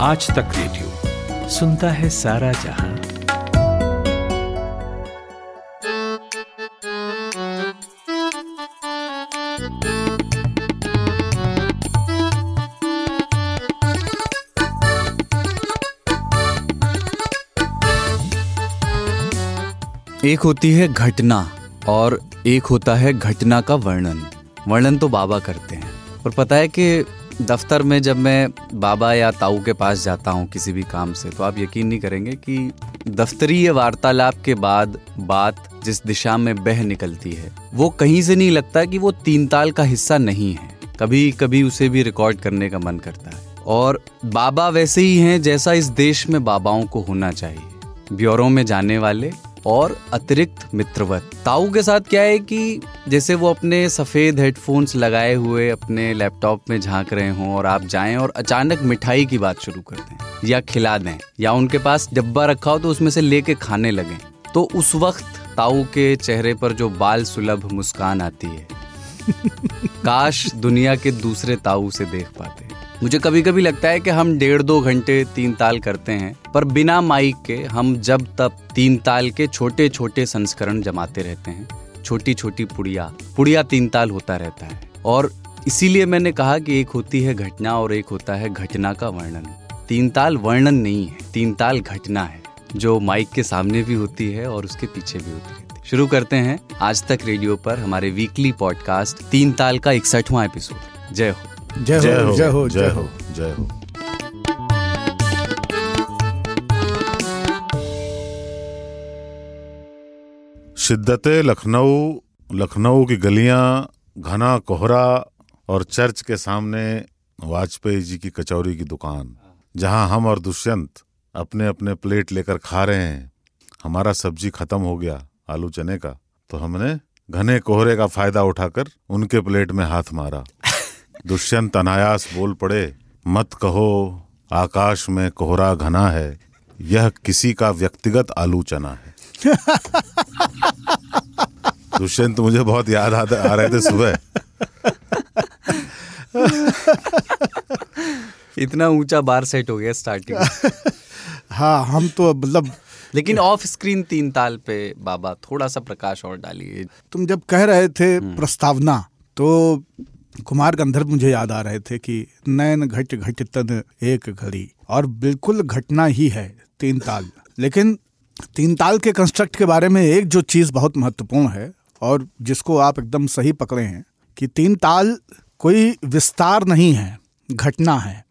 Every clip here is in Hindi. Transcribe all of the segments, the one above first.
आज तक रेडियो। सुनता है सारा जहाँ। एक होती है घटना और एक होता है घटना का वर्णन। वर्णन तो बाबा करते हैं। और पता है कि दफ्तर में जब मैं बाबा या ताऊ के पास जाता हूँ किसी भी काम से तो आप यकीन नहीं करेंगे कि दफ्तरीय वार्तालाप के बाद बात जिस दिशा में बह निकलती है, वो कहीं से नहीं लगता कि वो तीन ताल का हिस्सा नहीं है। कभी कभी उसे भी रिकॉर्ड करने का मन करता है। और बाबा वैसे ही हैं जैसा इस देश में बाबाओं को होना चाहिए। ब्यूरो में जाने वाले और अतिरिक्त मित्रवत। ताऊ के साथ क्या है कि जैसे वो अपने सफ़ेद हेडफोन्स लगाए हुए अपने लैपटॉप में झाँक रहे हों और आप जाएँ और अचानक मिठाई की बात शुरू कर दें, या खिला दें, या उनके पास डब्बा रखा हो तो उसमें से लेके खाने लगें तो उस वक्त ताऊ के चेहरे पर जो बाल सुलभ मुस्कान आती है, काश दुनिया के दूसरे ताऊ से देख पाते। मुझे कभी कभी लगता है कि हम डेढ़ दो घंटे तीन ताल करते हैं, पर बिना माइक के हम जब तब तीन ताल के छोटे छोटे संस्करण जमाते रहते हैं। छोटी छोटी पुड़िया पुड़िया तीन ताल होता रहता है। और इसीलिए मैंने कहा कि एक होती है घटना और एक होता है घटना का वर्णन। तीन ताल वर्णन नहीं है, तीन ताल घटना है, जो माइक के सामने भी होती है और उसके पीछे भी होती है। शुरू करते हैं आज तक रेडियो पर हमारे वीकली पॉडकास्ट तीन ताल का इकसठवां एपिसोड। जय हो। जय हो जय हो जय हो जय हो शिद्दत लखनऊ लखनऊ की गलियाँ घना कोहरा और चर्च के सामने वाजपेयी जी की कचौरी की दुकान जहाँ हम और दुष्यंत अपने अपने प्लेट लेकर खा रहे हैं। हमारा सब्ज़ी खत्म हो गया आलू चने का। तो हमने घने कोहरे का फ़ायदा उठाकर उनके प्लेट में हाथ मारा। दुष्यंत अनायास बोल पड़े मत कहो आकाश में कोहरा घना है यह किसी का व्यक्तिगत आलोचना है। दुष्यंत मुझे बहुत याद आ, आ रहे थे सुबह। इतना ऊँचा बार सेट हो गया स्टार्टिंग हाँ हम तो मतलब लेकिन ऑफ़ स्क्रीन तीन ताल पे बाबा थोड़ा सा प्रकाश और डालिए। तुम जब कह रहे थे प्रस्तावना तो कुमार गंधर्व मुझे याद आ रहे थे कि नैन घट घट तन एक घड़ी। और बिल्कुल घटना ही है, तीन ताल। लेकिन तीन ताल के कंस्ट्रक्ट के बारे में एक जो चीज़ बहुत महत्वपूर्ण है और जिसको आप एकदम सही पकड़े हैं कि तीन ताल कोई विस्तार नहीं है, घटना है।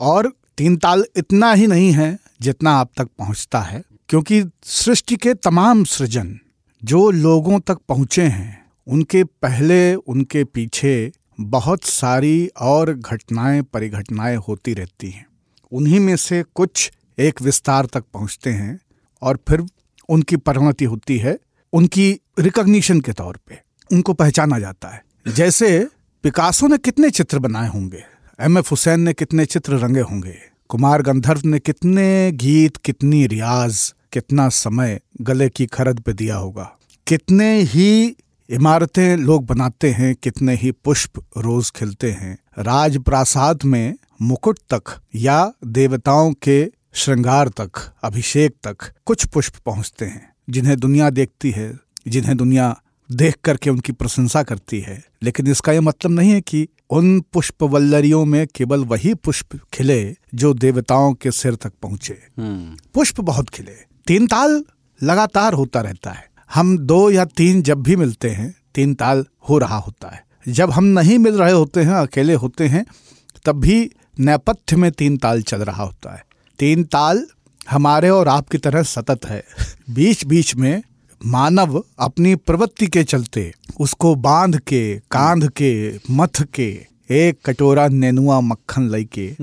और तीन ताल इतना ही नहीं है जितना आप तक पहुँचता है, क्योंकि सृष्टि के तमाम सृजन जो लोगों तक पहुँचे हैं, उनके पहले, उनके पीछे बहुत सारी और घटनाएँ, परिघटनाएँ होती रहती हैं। उन्हीं में से कुछ एक विस्तार तक पहुँचते हैं और फिर उनकी परिणति होती है उनकी रिकॉग्निशन के तौर पे। उनको पहचाना जाता है। जैसे पिकासो ने कितने चित्र बनाए होंगे? एम एफ़ हुसैन ने कितने चित्र रंगे होंगे? कुमार गंधर्व ने कितने गीत, कितनी रियाज, कितना समय गले की खरद पे दिया होगा? कितने ही इमारतें लोग बनाते हैं कितने ही पुष्प रोज खिलते हैं। राज प्रासाद में मुकुट तक या देवताओं के श्रृंगार तक अभिषेक तक कुछ पुष्प पहुँचते हैं जिन्हें दुनिया देखती है जिन्हें दुनिया देख करके उनकी प्रशंसा करती है। लेकिन इसका यह मतलब नहीं है कि उन पुष्प वल्लरियों में केवल वही पुष्प खिले जो देवताओं के सिर तक पहुँचे। हम्म। पुष्प बहुत खिले। तीन ताल लगातार होता रहता है। हम दो या तीन जब भी मिलते हैं तीन ताल हो रहा होता है। जब हम नहीं मिल रहे होते हैं अकेले होते हैं तब भी नेपथ्य में तीन ताल चल रहा होता है। तीन ताल हमारे और आपकी तरह सतत है। बीच बीच में मानव अपनी प्रवृत्ति के चलते उसको बाँध के कांध के मथ के एक कटोरा नेनुआ मक्खन लेके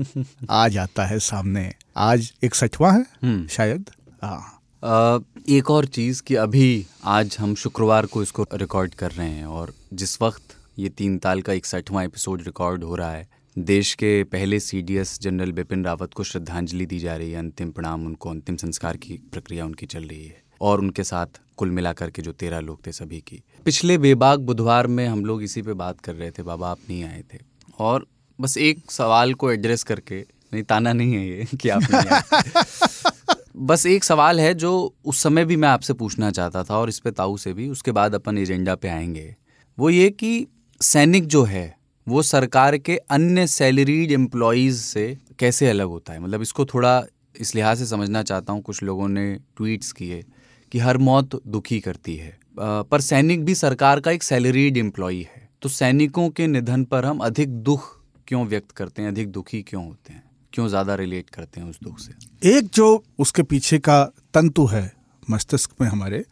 आ जाता है सामने। आज एक सठवा है हम्म। शायद? हाँ। एक और चीज़ कि अभी आज हम शुक्रवार को इसको रिकॉर्ड कर रहे हैं और जिस वक्त ये तीन ताल का इकसठवां एपिसोड रिकॉर्ड हो रहा है, देश के पहले सीडीएस जनरल बिपिन रावत को श्रद्धांजलि दी जा रही है, अंतिम प्रणाम उनको, अंतिम संस्कार की प्रक्रिया उनकी चल रही है और उनके साथ कुल मिलाकर के जो तेरह लोग थे सभी की। पिछले बेबाक बुधवार में हम लोग इसी पे बात कर रहे थे, बाबा आप नहीं आए थे और बस एक सवाल को एड्रेस करके, नहीं, ताना नहीं है ये कि आप बस एक सवाल है जो उस समय भी मैं आपसे पूछना चाहता था और इस पे ताऊ से भी, उसके बाद अपन एजेंडा पे आएँगे। वो ये कि सैनिक जो है, वो सरकार के अन्य सैलरीड एम्प्लॉयज़ से कैसे अलग होता है? मतलब इसको थोड़ा इस लिहाज से समझना चाहता हूँ, कुछ लोगों ने ट्वीट्स किए कि हर मौत दुखी करती है। पर सैनिक भी सरकार का एक सैलरीड एम्प्लॉय है। तो सैनिकों के निधन पर हम अधिक दुख क्यों व्यक्त करते हैं, अधिक दुखी क्यों होते हैं? क्यों ज़्यादा रिलेट करते हैं उस दुख से? एक जो उसके पीछे का तंतु है मस्तिष्क में हमारे,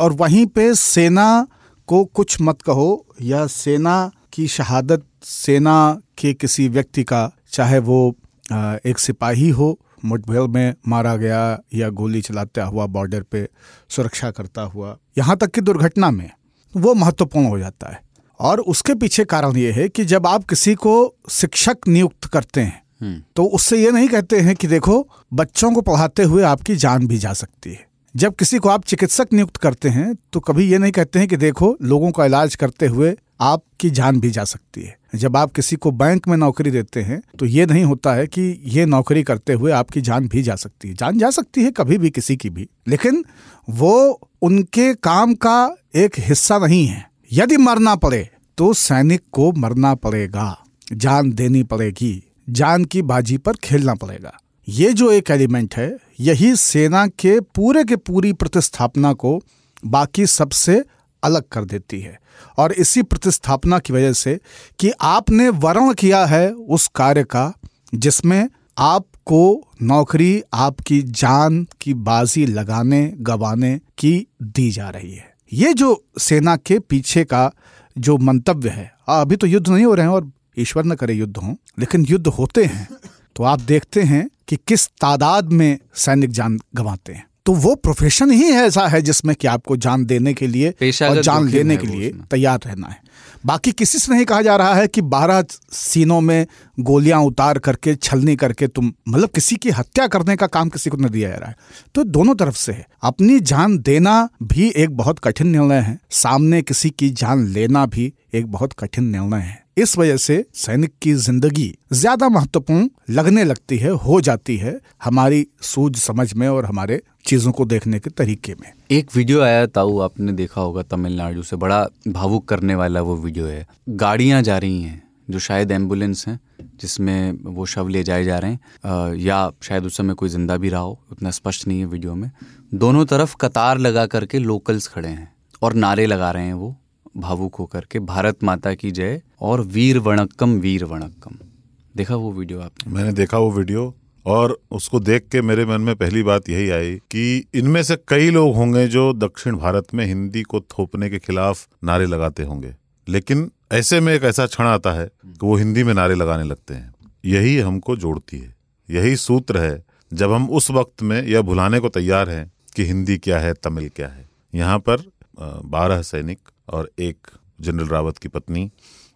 और वहीं पे सेना को कुछ मत कहो, या सेना की शहादत, सेना के किसी व्यक्ति का, चाहे वो एक सिपाही हो, मुठभेड़ में मारा गया या गोली चलाता हुआ बॉर्डर पे सुरक्षा करता हुआ, यहाँ तक कि दुर्घटना में, वो महत्वपूर्ण हो जाता है। और उसके पीछे कारण ये है कि जब आप किसी को शिक्षक नियुक्त करते हैं तो उससे ये नहीं कहते हैं कि देखो, बच्चों को पढ़ाते हुए आपकी जान भी जा सकती है। जब किसी को आप चिकित्सक नियुक्त करते हैं तो कभी ये नहीं कहते हैं कि देखो, लोगों का इलाज करते हुए आपकी जान भी जा सकती है। जब आप किसी को बैंक में नौकरी देते हैं तो ये नहीं होता है कि ये नौकरी करते हुए आपकी जान भी जा सकती है। जान जा सकती है कभी भी किसी की भी, लेकिन वो उनके काम का एक हिस्सा नहीं है। यदि मरना पड़े तो सैनिक को मरना पड़ेगा, जान देनी पड़ेगी। जान की बाजी पर खेलना पड़ेगा। ये जो एक एलिमेंट है, यही सेना के पूरे के पूरी प्रतिस्थापना को बाकी सबसे अलग कर देती है। और इसी प्रतिस्थापना की वजह से कि आपने वर्ण किया है उस कार्य का, जिसमें आपको नौकरी, आपकी जान की बाजी लगाने, गवाने की दी जा रही है। ये जो सेना के पीछे का जो मंतव्य है, अभी तो युद्ध नहीं हो रहे हैं और ईश्वर न करे युद्ध हो लेकिन युद्ध होते हैं तो आप देखते हैं कि किस तादाद में सैनिक जान गंवाते हैं। तो वो प्रोफेशन ही ऐसा है जिसमें कि आपको जान देने के लिए और जान लेने के लिए तैयार रहना है। बाकी किसी से नहीं कहा जा रहा है कि बारह सीनों में गोलियाँ उतार करके छलनी करके तुम मतलब किसी की हत्या करने का काम किसी को न दिया जा रहा है। तो दोनों तरफ़ से है। अपनी जान देना भी एक बहुत कठिन निर्णय है। सामने किसी की जान लेना भी एक बहुत कठिन निर्णय है। इस वजह से सैनिक की ज़िंदगी ज़्यादा महत्वपूर्ण लगने लगती है हो जाती है हमारी सूझ समझ में और हमारे चीज़ों को देखने के तरीके में। एक वीडियो आया ताऊ आपने देखा होगा तमिलनाडु से। बड़ा भावुक करने वाला वो वीडियो है। गाड़ियाँ जा रही हैं जो शायद एंबुलेंस हैं जिसमें वो शव ले जाए जा रहे हैं। अ, या शायद उस समय कोई ज़िंदा भी रहा हो उतना स्पष्ट नहीं है वीडियो में। दोनों तरफ़ कतार लगा करके लोकल्स खड़े हैं और नारे लगा रहे हैं वो। भावुक होकर के, भारत माता की जय और वीर वणक्कम वीर वणक्कम। देखा वो वीडियो आपने? मैंने देखा वो वीडियो और उसको देख के मेरे मन में पहली बात यही आई कि इनमें से कई लोग होंगे जो दक्षिण भारत में हिंदी को थोपने के खिलाफ नारे लगाते होंगे। लेकिन ऐसे में एक ऐसा क्षण आता है कि वो हिंदी में नारे लगाने लगते हैं। यही हमको जोड़ती है। यही सूत्र है, जब हम उस वक्त में यह भुलाने को तैयार हैं कि हिंदी क्या है, तमिल क्या है। यहाँ पर बारह सैनिक और एक जनरल रावत की पत्नी,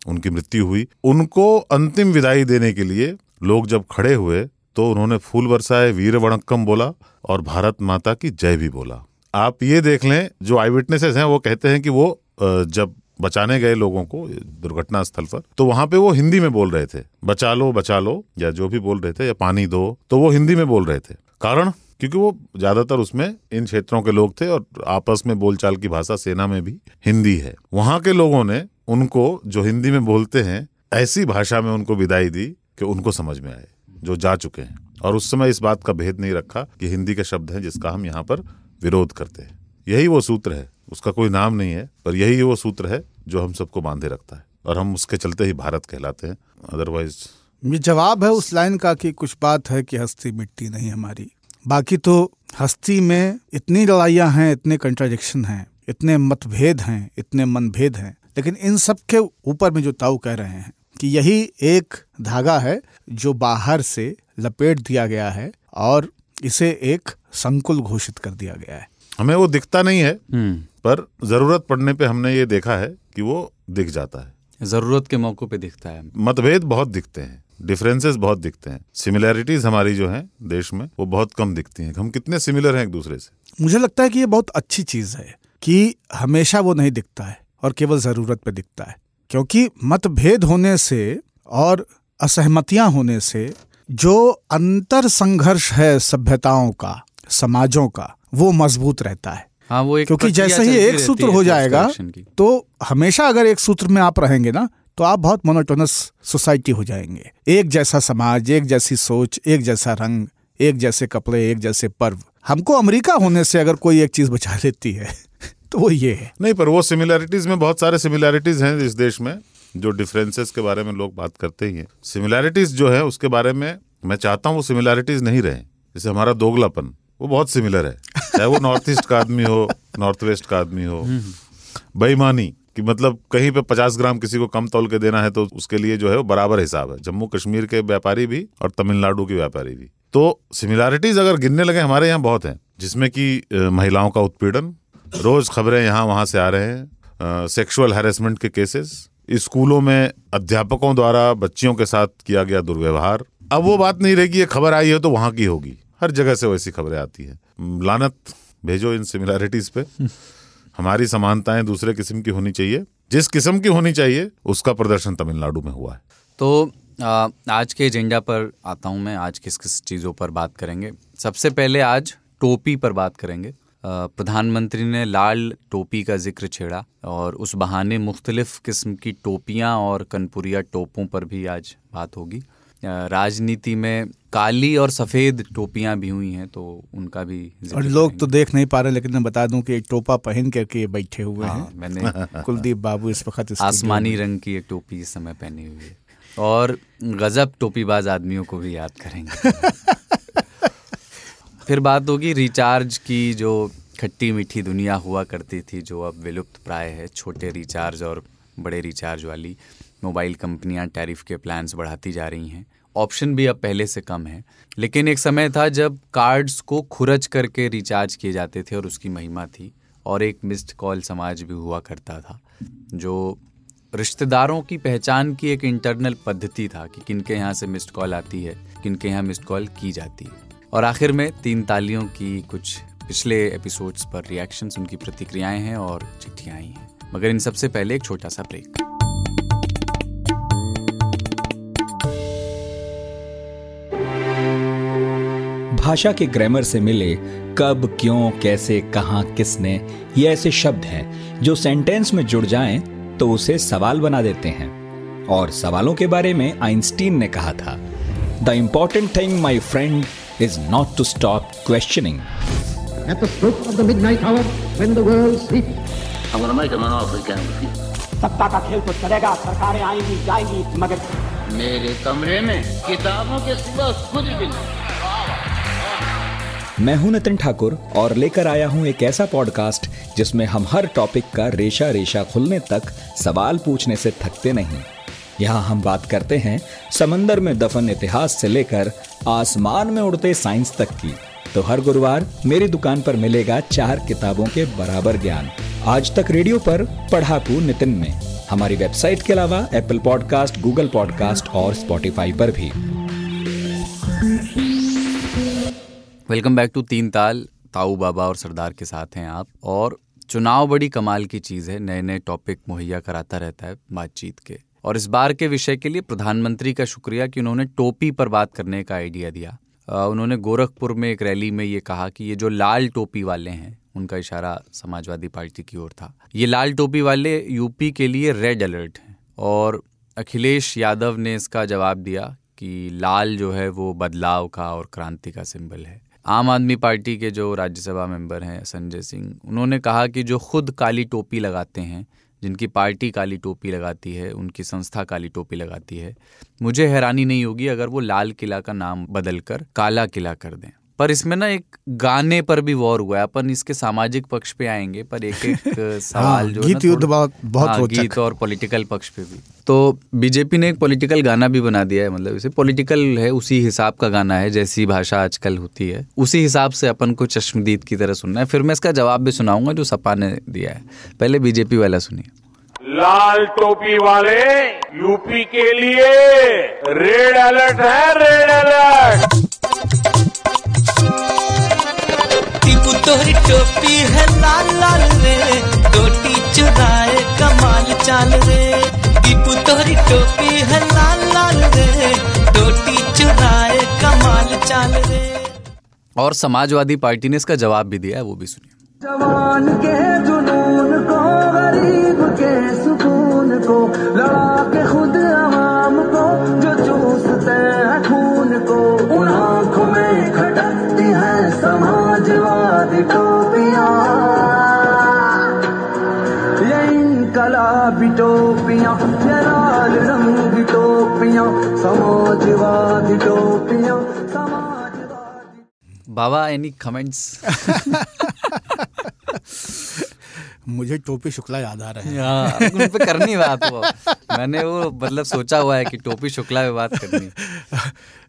उनकी मृत्यु हुई। उनको अंतिम विदाई देने के लिए लोग जब खड़े हुए तो उन्होंने फूल बरसाए, वीर वणक्कम बोला और भारत माता की जय भी बोला। आप ये देख लें, जो आई विटनेसेस हैं, वो कहते हैं कि वो जब बचाने गए लोगों को दुर्घटना स्थल पर तो वहाँ पे वो हिंदी में बोल रहे थे। बचा लो बचा लो, या जो भी बोल रहे थे, या पानी दो तो वो हिंदी में बोल रहे थे। कारण? क्योंकि वो ज़्यादातर उसमें इन क्षेत्रों के लोग थे और आपस में बोलचाल की भाषा सेना में भी हिंदी है। वहाँ के लोगों ने उनको जो हिंदी में बोलते हैं, ऐसी भाषा में उनको विदाई दी कि उनको समझ में आए, जो जा चुके हैं। और उस समय इस बात का भेद नहीं रखा कि हिंदी के शब्द हैं जिसका हम यहाँ पर विरोध करते हैं। यही वो सूत्र है। उसका कोई नाम नहीं है, पर यही वो सूत्र है जो हम सबको बांधे रखता है। और हम उसके चलते ही भारत कहलाते हैं। अदरवाइज़ ये जवाब है उस लाइन का कि कुछ बात है कि हस्ती मिट्टी नहीं हमारी। बाकी तो हस्ती में इतनी लड़ाइयाँ हैं इतने कंट्राडिक्शन हैं इतने मतभेद हैं इतने मनभेद हैं लेकिन इन सब के ऊपर में जो ताऊ कह रहे हैं कि यही एक धागा है जो बाहर से लपेट दिया गया है और इसे एक संकुल घोषित कर दिया गया है। हमें वो दिखता नहीं है हम्म। पर ज़रूरत पड़ने पे हमने ये देखा है कि वो दिख जाता है। ज़रूरत के मौकों पे दिखता है। मतभेद बहुत दिखते हैं। डिफरेंसेस बहुत दिखते हैं। सिमिलैरिटीज हमारी जो हैं देश में वो बहुत कम दिखती हैं। हम कितने सिमिलर हैं एक दूसरे से? मुझे लगता है कि ये बहुत अच्छी चीज़ है कि हमेशा वो नहीं दिखता है और केवल ज़रूरत पे दिखता है। क्योंकि मतभेद होने से और असहमतियाँ होने से जो अंतर संघर्ष है सभ्यताओं का समाजों का वो मज़बूत रहता है। हाँ वो एक क्योंकि जैसे ही एक सूत्र हो जाएगा तो हमेशा अगर एक सूत्र में आप रहेंगे ना तो आप बहुत मोनोटोनस सोसाइटी हो जाएँगे। एक जैसा समाज एक जैसी सोच एक जैसा रंग एक जैसे कपड़े एक जैसे पर्व। हमको अमेरिका होने से अगर कोई एक चीज़ बचा लेती है तो वो ये है। नहीं पर वो सिमिलैरिटीज में बहुत सारे सिमिलैरिटीज हैं इस देश में जो डिफरेंसेस के बारे में लोग बात करते ही हैं। सिमिलैरिटीज जो है उसके बारे में मैं चाहता हूँ वो सिमिलैरिटीज नहीं रहे। जैसे हमारा दोगलापन वो बहुत सिमिलर है। चाहे वो नॉर्थ ईस्ट का आदमी हो नॉर्थ वेस्ट का आदमी हो बेईमानी कि मतलब कहीं पे पचास ग्राम किसी को कम तौल के देना है तो उसके लिए जो है वो बराबर हिसाब है। जम्मू कश्मीर के व्यापारी भी और तमिलनाडु के व्यापारी भी। तो सिमिलैरिटीज अगर गिनने लगे, हमारे यहाँ बहुत हैं, जिसमें कि महिलाओं का उत्पीड़न, रोज खबरें यहाँ वहाँ से आ रहे हैं सेक्सुअल हेरेसमेंट के केसेस स्कूलों में अध्यापकों द्वारा बच्चियों के साथ किया गया दुर्व्यवहार। अब वो बात नहीं रहेगी, ये खबर आई है तो वहाँ की होगी। हर जगह से वैसी खबरें आती है। लानत, भेजो इन सिमिलैरिटीज पे। हमारी समानताएँ दूसरे किस्म की होनी चाहिए। जिस किस्म की होनी चाहिए उसका प्रदर्शन तमिलनाडु में हुआ है। तो आ, आज के एजेंडा पर आता हूँ मैं। आज किस किस चीज़ों पर बात करेंगे? सबसे पहले आज टोपी पर बात करेंगे। प्रधानमंत्री ने लाल टोपी का ज़िक्र छेड़ा और उस बहाने मुख्तलिफ़ किस्म की टोपियाँ और कनपुरिया टोपों पर भी आज बात होगी। राजनीति में काली और सफ़ेद टोपियाँ भी हुई हैं तो उनका भी और लोग तो देख नहीं पा रहे लेकिन मैं बता दूँ कि एक टोपा पहन करके ये बैठे हुए हाँ, हैं। मैंने कुलदीप बाबू इस वक्त आसमानी रंग की एक टोपी इस समय पहनी हुई है। और गजब टोपीबाज आदमियों को भी याद करेंगे। फिर बात होगी रिचार्ज की जो खट्टी मीठी दुनिया हुआ करती थी जो अब विलुप्त प्राय है छोटे रिचार्ज और बड़े रिचार्ज वाली मोबाइल कंपनियाँ टैरिफ के प्लान्स बढ़ाती जा रही हैं। ऑप्शन भी अब पहले से कम है। लेकिन एक समय था जब कार्ड्स को खुरच करके रिचार्ज किए जाते थे और उसकी महिमा थी और एक मिस्ड कॉल समाज भी हुआ करता था, जो रिश्तेदारों की पहचान की एक इंटरनल पद्धति था कि किनके यहाँ से मिस्ड कॉल आती है, किनके यहाँ मिस्ड कॉल की जाती है। और आखिर में तीन तालियों की कुछ पिछले एपिसोड्स पर रिएक्शंस उनकी प्रतिक्रियाएँ हैं और चिट्ठियाँ आई हैं। मगर इन सबसे पहले एक छोटा सा ब्रेक भाषा के ग्रामर से मिले कब क्यों कैसे कहाँ किसने ये ऐसे शब्द हैं जो सेंटेंस में जुड़ जाएँ तो उसे सवाल बना देते हैं। और सवालों के बारे में आइंस्टीन ने कहा था the important thing my friend is not to stop questioning At the stroke of the midnight hour, when the world sleeps, I'm going make him an offer he can't refuse. सत्ता का खेल तो चलेगा सरकारें आएँगी जाएँगी मगर मेरे कमरे में किताबों के सिवा कुछ भी नहीं। मैं हूँ नितिन ठाकुर और लेकर आया हूँ एक ऐसा पॉडकास्ट जिसमें हम हर टॉपिक का रेशा रेशा खुलने तक सवाल पूछने से थकते नहीं। यहाँ हम बात करते हैं समंदर में दफन इतिहास से लेकर आसमान में उड़ते साइंस तक की। तो हर गुरुवार मेरी दुकान पर मिलेगा चार किताबों के बराबर ज्ञान। आज तक रेडियो पर पढ़ाकू नितिन में हमारी वेबसाइट के अलावा एप्पल पॉडकास्ट गूगल पॉडकास्ट और स्पॉटिफाई पर भी। वेलकम बैक टू तीन ताल। ताऊ बाबा और सरदार के साथ हैं आप, और चुनाव बड़ी कमाल की चीज़ है नए नए टॉपिक मुहैया कराता रहता है बातचीत के। और इस बार के विषय के लिए प्रधानमंत्री का शुक्रिया कि उन्होंने टोपी पर बात करने का आइडिया दिया। उन्होंने गोरखपुर में एक रैली में ये कहा कि ये जो लाल टोपी वाले हैं, उनका इशारा समाजवादी पार्टी की ओर था। ये लाल टोपी वाले यूपी के लिए रेड अलर्ट हैं, और अखिलेश यादव ने इसका जवाब दिया कि लाल जो है वो बदलाव का और क्रांति का सिंबल है। आम आदमी पार्टी के जो राज्यसभा मेंबर हैं संजय सिंह, उन्होंने कहा कि जो खुद काली टोपी लगाते हैं, जिनकी पार्टी काली टोपी लगाती है, उनकी संस्था काली टोपी लगाती है, मुझे हैरानी नहीं होगी अगर वो लाल किला का नाम बदलकर काला किला कर दें। पर इसमें ना एक गाने पर भी वॉर हुआ है। अपन इसके सामाजिक पक्ष पे आएँगे पर एक एक सवाल हाँ, जो गीत युद्ध बहुत बहुत हाँ, गीत और पॉलिटिकल पक्ष पे भी। तो बीजेपी ने एक पॉलिटिकल गाना भी बना दिया है मतलब इसे। पॉलिटिकल है उसी हिसाब का गाना है जैसी भाषा आजकल होती है। उसी हिसाब से अपन को चश्मदीद की तरह सुनना है। फिर मैं इसका जवाब भी सुनाऊँगा जो सपा ने दिया है। पहले बीजेपी वाला सुनिए। लाल टोपी वाले यूपी के लिए रेड अलर्ट है रेड अलर्ट। तोरी टोपी है लाल लाल रे टोटी चुराए कमाल चाल रे। और समाजवादी पार्टी ने इसका जवाब भी दिया है वो भी सुनिए। जवान के को समाजवादी। टोपियाँ बाबा एनी कमेंट्स मुझे टोपी शुक्ला याद आ रहे हैं। हाँ उन पे करनी बात वो। मैंने वो मतलब सोचा हुआ है कि टोपी शुक्ला पे बात करनी।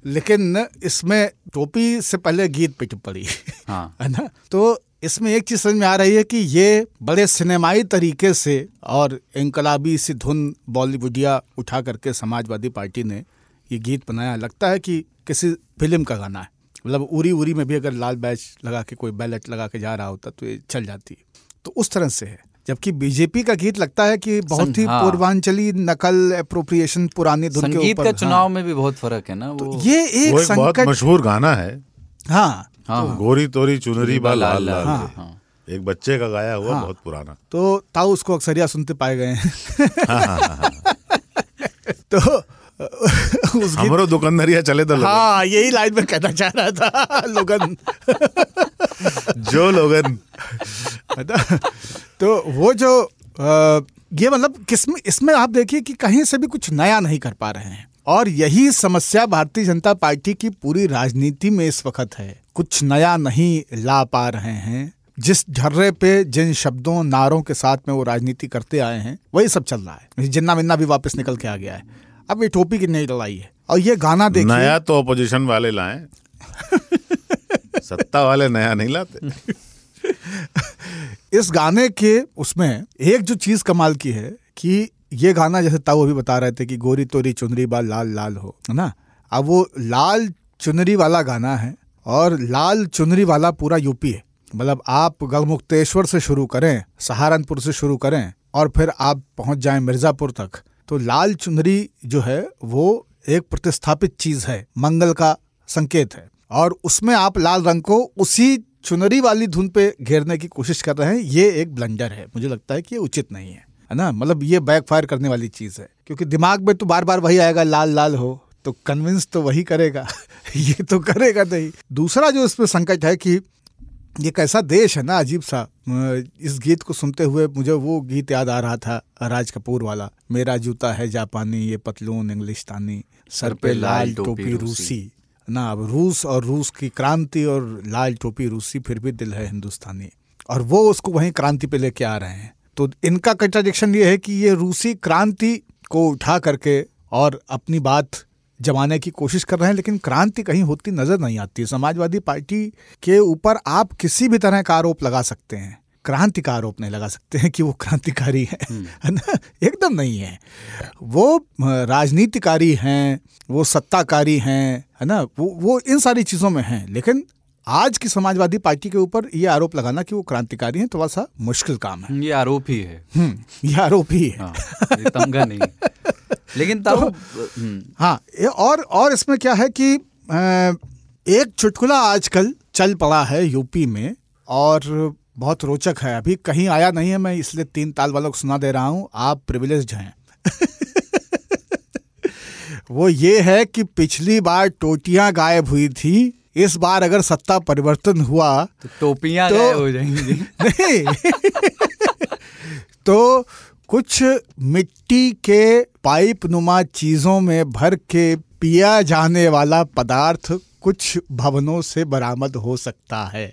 लेकिन इसमें टोपी से पहले गीत पे पड़ी। हाँ। है ना? तो इसमें एक चीज़ समझ में आ रही है कि ये बड़े सिनेमाई तरीके से और इनकलाबी सी धुन बॉलीवुडिया उठा करके समाजवादी पार्टी ने ये गीत बनाया लगता है कि किसी फ़िल्म का गाना है। मतलब उरी उरी में भी अगर लाल बैच लगा के कोई बैलेट लगा के जा रहा होता तो ये चल जाती तो उस तरह से है जबकि बीजेपी का गीत लगता है कि बहुत ही हाँ। पूर्वांचली नकल अप्रोप्रिएशन पुरानी धुन के संगीत ऊपर। का चुनाव में भी बहुत फ़र्क है ना वो। तो ये एक वो एक बहुत संकट मशहूर गाना है। हाँ। हाँ तो, गोरी तोरी चुनरी बा लाल लाल हाँ। हाँ। एक बच्चे का गाया हुआ हाँ। बहुत पुराना। तो ताऊ उसको अक्सरिया सुनते पाए गए हैं। तो हमरो दुकानदारिया चले तो हाँ यही लाइन में कहना चाह रहा था लोगन। जो लोगन। तो वो जो अ, ये मतलब किसमें इसमें आप देखिए कि कहीं से भी कुछ नया नहीं कर पा रहे हैं। और यही समस्या भारतीय जनता पार्टी की पूरी राजनीति में इस वक्त है। कुछ नया नहीं ला पा रहे हैं। जिस झर्रे पे जिन शब्दों नारों के साथ में वो राजनीति करते आए हैं वही सब चल रहा है। जिन्ना मिन्ना भी वापस निकल के आ गया है। अब ये टोपी की नई लड़ाई है? और ये गाना देखिए। नया तो अपोजिशन वाले लाए। सत्ता वाले नया नहीं लाते। इस गाने के उसमें एक जो चीज़ कमाल की है कि ये गाना जैसे ताऊ अभी बता रहे थे कि गोरी तोरी चुनरी बाल लाल लाल हो है ना? अब वो लाल चुनरी वाला गाना है और लाल चुनरी वाला पूरा यूपी है। मतलब आप गढ़मुक्तेश्वर से शुरू करें सहारनपुर से शुरू करें और फिर आप पहुँच जाएँ मिर्जापुर तक। तो लाल चुनरी जो है, वो एक प्रतिस्थापित चीज़ है, मंगल का संकेत है। और उसमें आप लाल रंग को उसी चुनरी वाली धुन पे घेरने की कोशिश कर रहे हैं, ये एक ब्लंडर है। मुझे लगता है कि ये उचित नहीं है है ना? मतलब ये बैकफायर करने वाली चीज़ है। क्योंकि दिमाग में तो बार बार वही आएगा, लाल लाल हो तो कन्विंस तो वही करेगा। ये तो करेगा नहीं। दूसरा जो इसमें संकट है कि ये कैसा देश है ना अजीब सा। इस गीत को सुनते हुए मुझे वो गीत याद आ रहा था, राज कपूर वाला। मेरा जूता है जापानी, ये पतलून इंग्लिशतानी सर पे लाल टोपी रूसी। ना, अब रूस और रूस की क्रांति और लाल टोपी रूसी, फिर भी दिल है हिंदुस्तानी। और वो उसको वहीं क्रांति पे लेके आ रहे हैं। तो इनका कंट्राडिक्शन ये है कि ये रूसी क्रांति को उठा करके और अपनी बात जमाने की कोशिश कर रहे हैं लेकिन क्रांति कहीं होती नज़र नहीं आती। समाजवादी पार्टी के ऊपर आप किसी भी तरह का आरोप लगा सकते हैं। क्रांति का आरोप नहीं लगा सकते हैं कि वो क्रांतिकारी है है ना? एकदम नहीं है। वो राजनीतिकारी हैं वो सत्ताकारी हैं है ना? वो वो इन सारी चीज़ों में हैं। लेकिन आज की समाजवादी पार्टी के ऊपर ये आरोप लगाना कि वो क्रांतिकारी हैं थोड़ा सा मुश्किल काम है। ये आरोप ही है। हम्म ये आरोप ही है। हाँ ये तमगा नहीं। लेकिन तब हम्म, हाँ ये और और इसमें क्या है कि एक चुटकुला आजकल चल पड़ा है यूपी में और बहुत रोचक है। अभी कहीं आया नहीं है मैं इसलिए तीन ताल वालों को सुना दे रहा हूँ। आप प्रिविलेज हैं। वो ये है कि पिछली बार टोटियाँ गायब हुई थी इस बार अगर सत्ता परिवर्तन हुआ तो टोपियाँ तो- गायब हो जाएँगी। नहीं। तो कुछ मिट्टी के पाइप नुमा चीज़ों में भर के पिया जाने वाला पदार्थ कुछ भवनों से बरामद हो सकता है।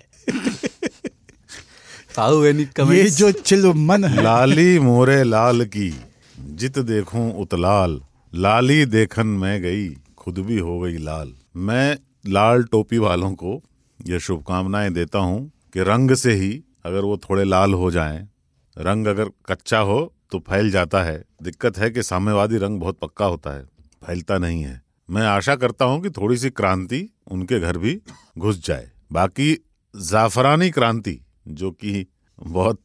ये जो चिलमन है। लाली मोरे लाल की जित देखूँ उतलाल। लाली देखन मैं गई खुद भी हो गई लाल। मैं लाल टोपी वालों को यह शुभकामनाएँ देता हूँ कि रंग से ही अगर वो थोड़े लाल हो जाएँ रंग अगर कच्चा हो तो फैल जाता है। दिक्कत है कि साम्यवादी रंग बहुत पक्का होता है। फैलता नहीं है। मैं आशा करता हूँ कि थोड़ी सी क्रांति उनके घर भी घुस जाए। बाकी जाफरानी क्रांति, जो कि बहुत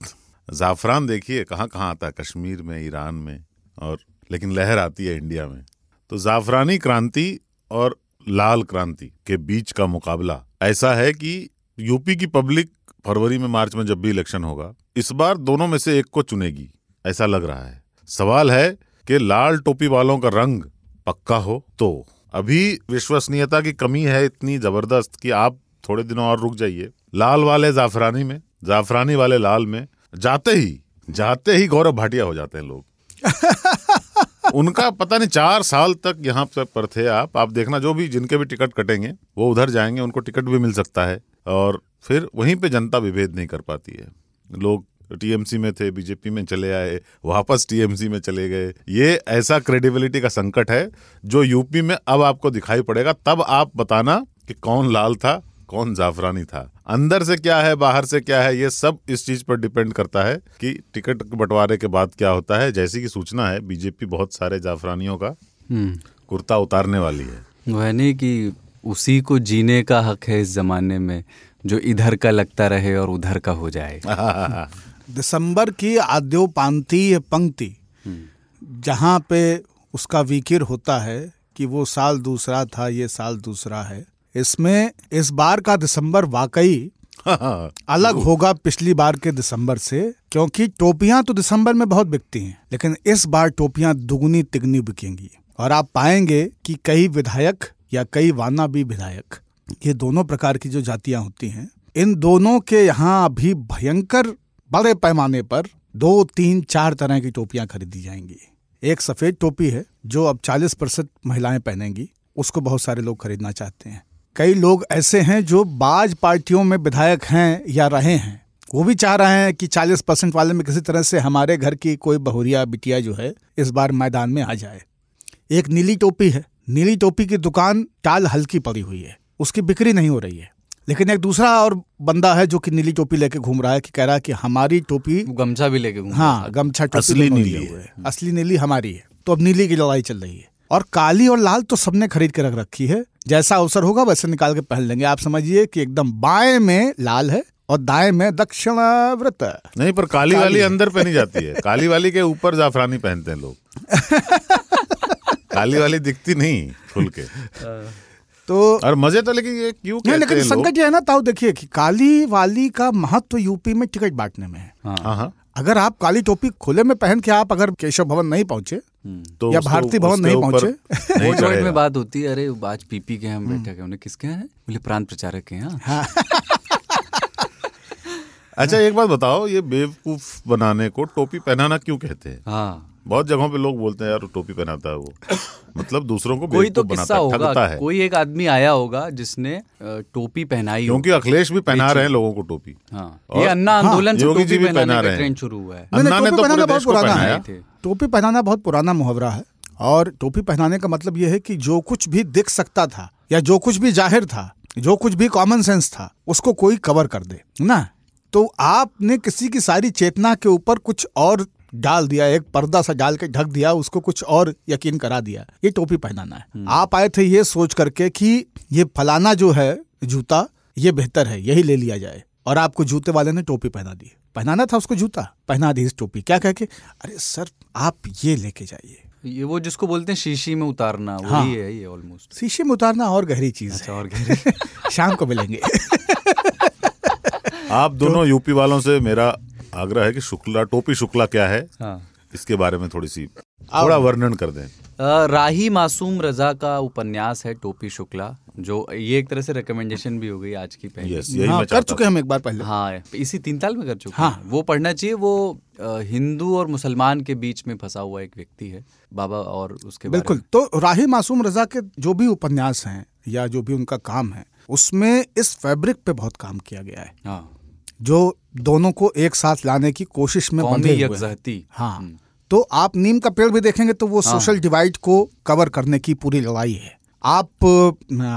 जाफरान देखिए कहाँ कहाँ आता है? कश्मीर में, ईरान में और लेकिन लहर आती है इंडिया में। तो जाफरानी क्रांति और लाल क्रांति के बीच का मुकाबला ऐसा है कि यूपी की पब्लिक फरवरी में मार्च में जब भी इलेक्शन होगा, इस बार दोनों में से एक को चुनेगी। ऐसा लग रहा है। सवाल है कि लाल टोपी वालों का रंग पक्का हो तो। अभी विश्वसनीयता की कमी है इतनी ज़बरदस्त कि आप थोड़े दिनों और रुक जाइए। लाल वाले जाफरानी में जाफरानी वाले लाल में जाते ही जाते ही गौरव भाटिया हो जाते हैं लोग। उनका पता नहीं चार साल तक यहाँ पर थे आप। आप देखना जो भी जिनके भी टिकट कटेंगे वो उधर जाएँगे उनको टिकट भी मिल सकता है। और फिर वहीं पे जनता विभेद नहीं कर पाती है। लोग टीएमसी में थे बीजेपी में चले आए वापस टीएमसी में चले गए। ये ऐसा क्रेडिबिलिटी का संकट है जो यूपी में अब आपको दिखाई पड़ेगा। तब आप बताना कि कौन लाल था कौन जाफरानी था। अंदर से क्या है बाहर से क्या है ये सब इस चीज़ पर डिपेंड करता है कि टिकट बंटवारे के बाद क्या होता है। जैसी की सूचना है बीजेपी बहुत सारे जाफरानियों का हम्म। कुर्ता उतारने वाली है। वह नहीं कि उसी को जीने का हक है इस जमाने में जो इधर का लगता रहे और उधर का हो जाए। दिसंबर की आद्योपांतीय पंक्ति जहाँ पे उसका विकिर होता है कि वो साल दूसरा था ये साल दूसरा है इसमें इस बार का दिसंबर वाकई अलग होगा पिछली बार के दिसंबर से क्योंकि टोपियाँ तो दिसंबर में बहुत बिकती हैं लेकिन इस बार टोपियाँ दुगनी तिगनी बिकेंगी। और आप पाएँगे कि कई विधायक या कई वाना भी विधायक ये दोनों प्रकार की जो जातियाँ होती हैं इन दोनों के यहाँ अभी भयंकर बड़े पैमाने पर दो, तीन, चार तरह की टोपियाँ खरीदी जाएँगी। एक सफ़ेद टोपी है, जो अब 40 परसेंट महिलाएँ पहनेंगी। उसको बहुत सारे लोग खरीदना चाहते हैं। कई लोग ऐसे हैं जो बाज पार्टियों में विधायक हैं या रहे हैं। वो भी चाह रहे हैं कि 40 परसेंट वाले में किसी तरह से हमारे घर की कोई बहुरिया बिटिया जो है, इस बार मैदान में आ जाए। एक नीली टोपी है। नीली टोपी की दुकान टाल हल्की पड़ी हुई है। उसकी बिक्री नहीं हो रही है। लेकिन एक दूसरा और बंदा है जो कि नीली टोपी लेके घूम रहा है कि कह रहा है कि हमारी टोपी गमछा भी लेके घूम हाँ गमछा टोपी असली नीली है। असली नीली हमारी है। तो अब नीली की लड़ाई चल रही है। और काली और लाल तो सबने खरीद के रख रखी है। जैसा अवसर होगा वैसे निकाल के पहन लेंगे। आप समझिए कि एकदम बाएँ में लाल है और दाएँ में दक्षिणाव्रत है। नहीं पर काली काली वाली अंदर पहनी जाती है। काली वाली के ऊपर जाफरानी पहनते हैं लोग। काली वाली दिखती नहीं खुल के। तो और मज़े तो लेकिन ये क्यों नहीं कहते लेकिन संकट ये है ना ताऊ देखिए कि काली वाली का महत्व यूपी में टिकट बांटने में है। हाँ। हाँ। अगर आप काली टोपी खुले में पहन के आप अगर केशव भवन नहीं पहुँचे तो या भारतीय भवन नहीं पहुँचे नहीं में बात होती है अरे आज पीपी के हम बैठा के उन्हें किसके हैं? बोले प्रांत प्रचारक के हैं। हाँ। अच्छा एक बात बताओ ये बेवकूफ़ बनाने को टोपी पहनाना क्यों कहते हैं? हाँ। बहुत जगहों पे लोग बोलते हैं यार टोपी पहनाता है वो। मतलब दूसरों को कोई तो किस्सा है होगा। है। कोई एक आदमी आया होगा जिसने टोपी पहनाई क्योंकि अखिलेश भी पहना रहे हैं लोगों को टोपी। हाँ। ये अन्ना आंदोलन से योगी जी भी पहना रहे हैं। शुरू हुआ है। अन्ना ने टोपी तो पहनाना पूरे बहुत देश को पहनाया। है। टोपी पहनाना बहुत पुराना मुहावरा है। और टोपी पहनाने का मतलब यह है कि जो कुछ भी दिख सकता था या जो कुछ भी ज़ाहिर था जो कुछ भी कॉमन सेंस था उसको कोई कवर कर दे ना? तो आपने किसी की सारी चेतना के ऊपर कुछ और डाल दिया एक पर्दा सा डाल के ढक दिया उसको कुछ और यकीन करा दिया। ये टोपी पहनाना है। आप आए थे ये सोच करके कि ये फलाना जो है जूता ये बेहतर है यही ले लिया जाए। और आपको जूते वाले ने टोपी पहना दी। पहनाना था उसको जूता? पहना दी इस टोपी। क्या कह के? अरे सर आप ये लेके जाइए। ये वो जिसको बोलते हैं शीशी में उतारना हाँ, वही हाँ। है ये ऑलमोस्ट शीशे में उतारना और गहरी चीज़ अच्छा है। और गहरी। शाम को मिलेंगे। आप दोनों तो, यूपी वालों से मेरा आग्रह है कि शुक्ला टोपी शुक्ला क्या है हाँ। इसके बारे में थोड़ी सी थोड़ा वर्णन कर दें। राही मासूम रजा का उपन्यास है टोपी शुक्ला जो ये एक तरह से रिकमेंडेशन भी हो गई आज की पहले। यस यही हाँ कर चुके हम एक बार पहले। हाँ इसी तीन ताल में कर चुके हाँ। वो पढ़ना चाहिए वो हिंदू और मुसलमान के बीच में फंसा हुआ एक व्यक्ति है बाबा और उसके बिल्कुल तो राही मासूम रजा के जो भी उपन्यास हैं या जो भी उनका काम है उसमें इस फैब्रिक पे बहुत काम किया गया है। हाँ। जो दोनों को एक साथ लाने की कोशिश में बंधे हुए हैं। हाँ। तो आप नीम का पेड़ भी देखेंगे तो वो हाँ। सोशल डिवाइड को कवर करने की पूरी लड़ाई है। आप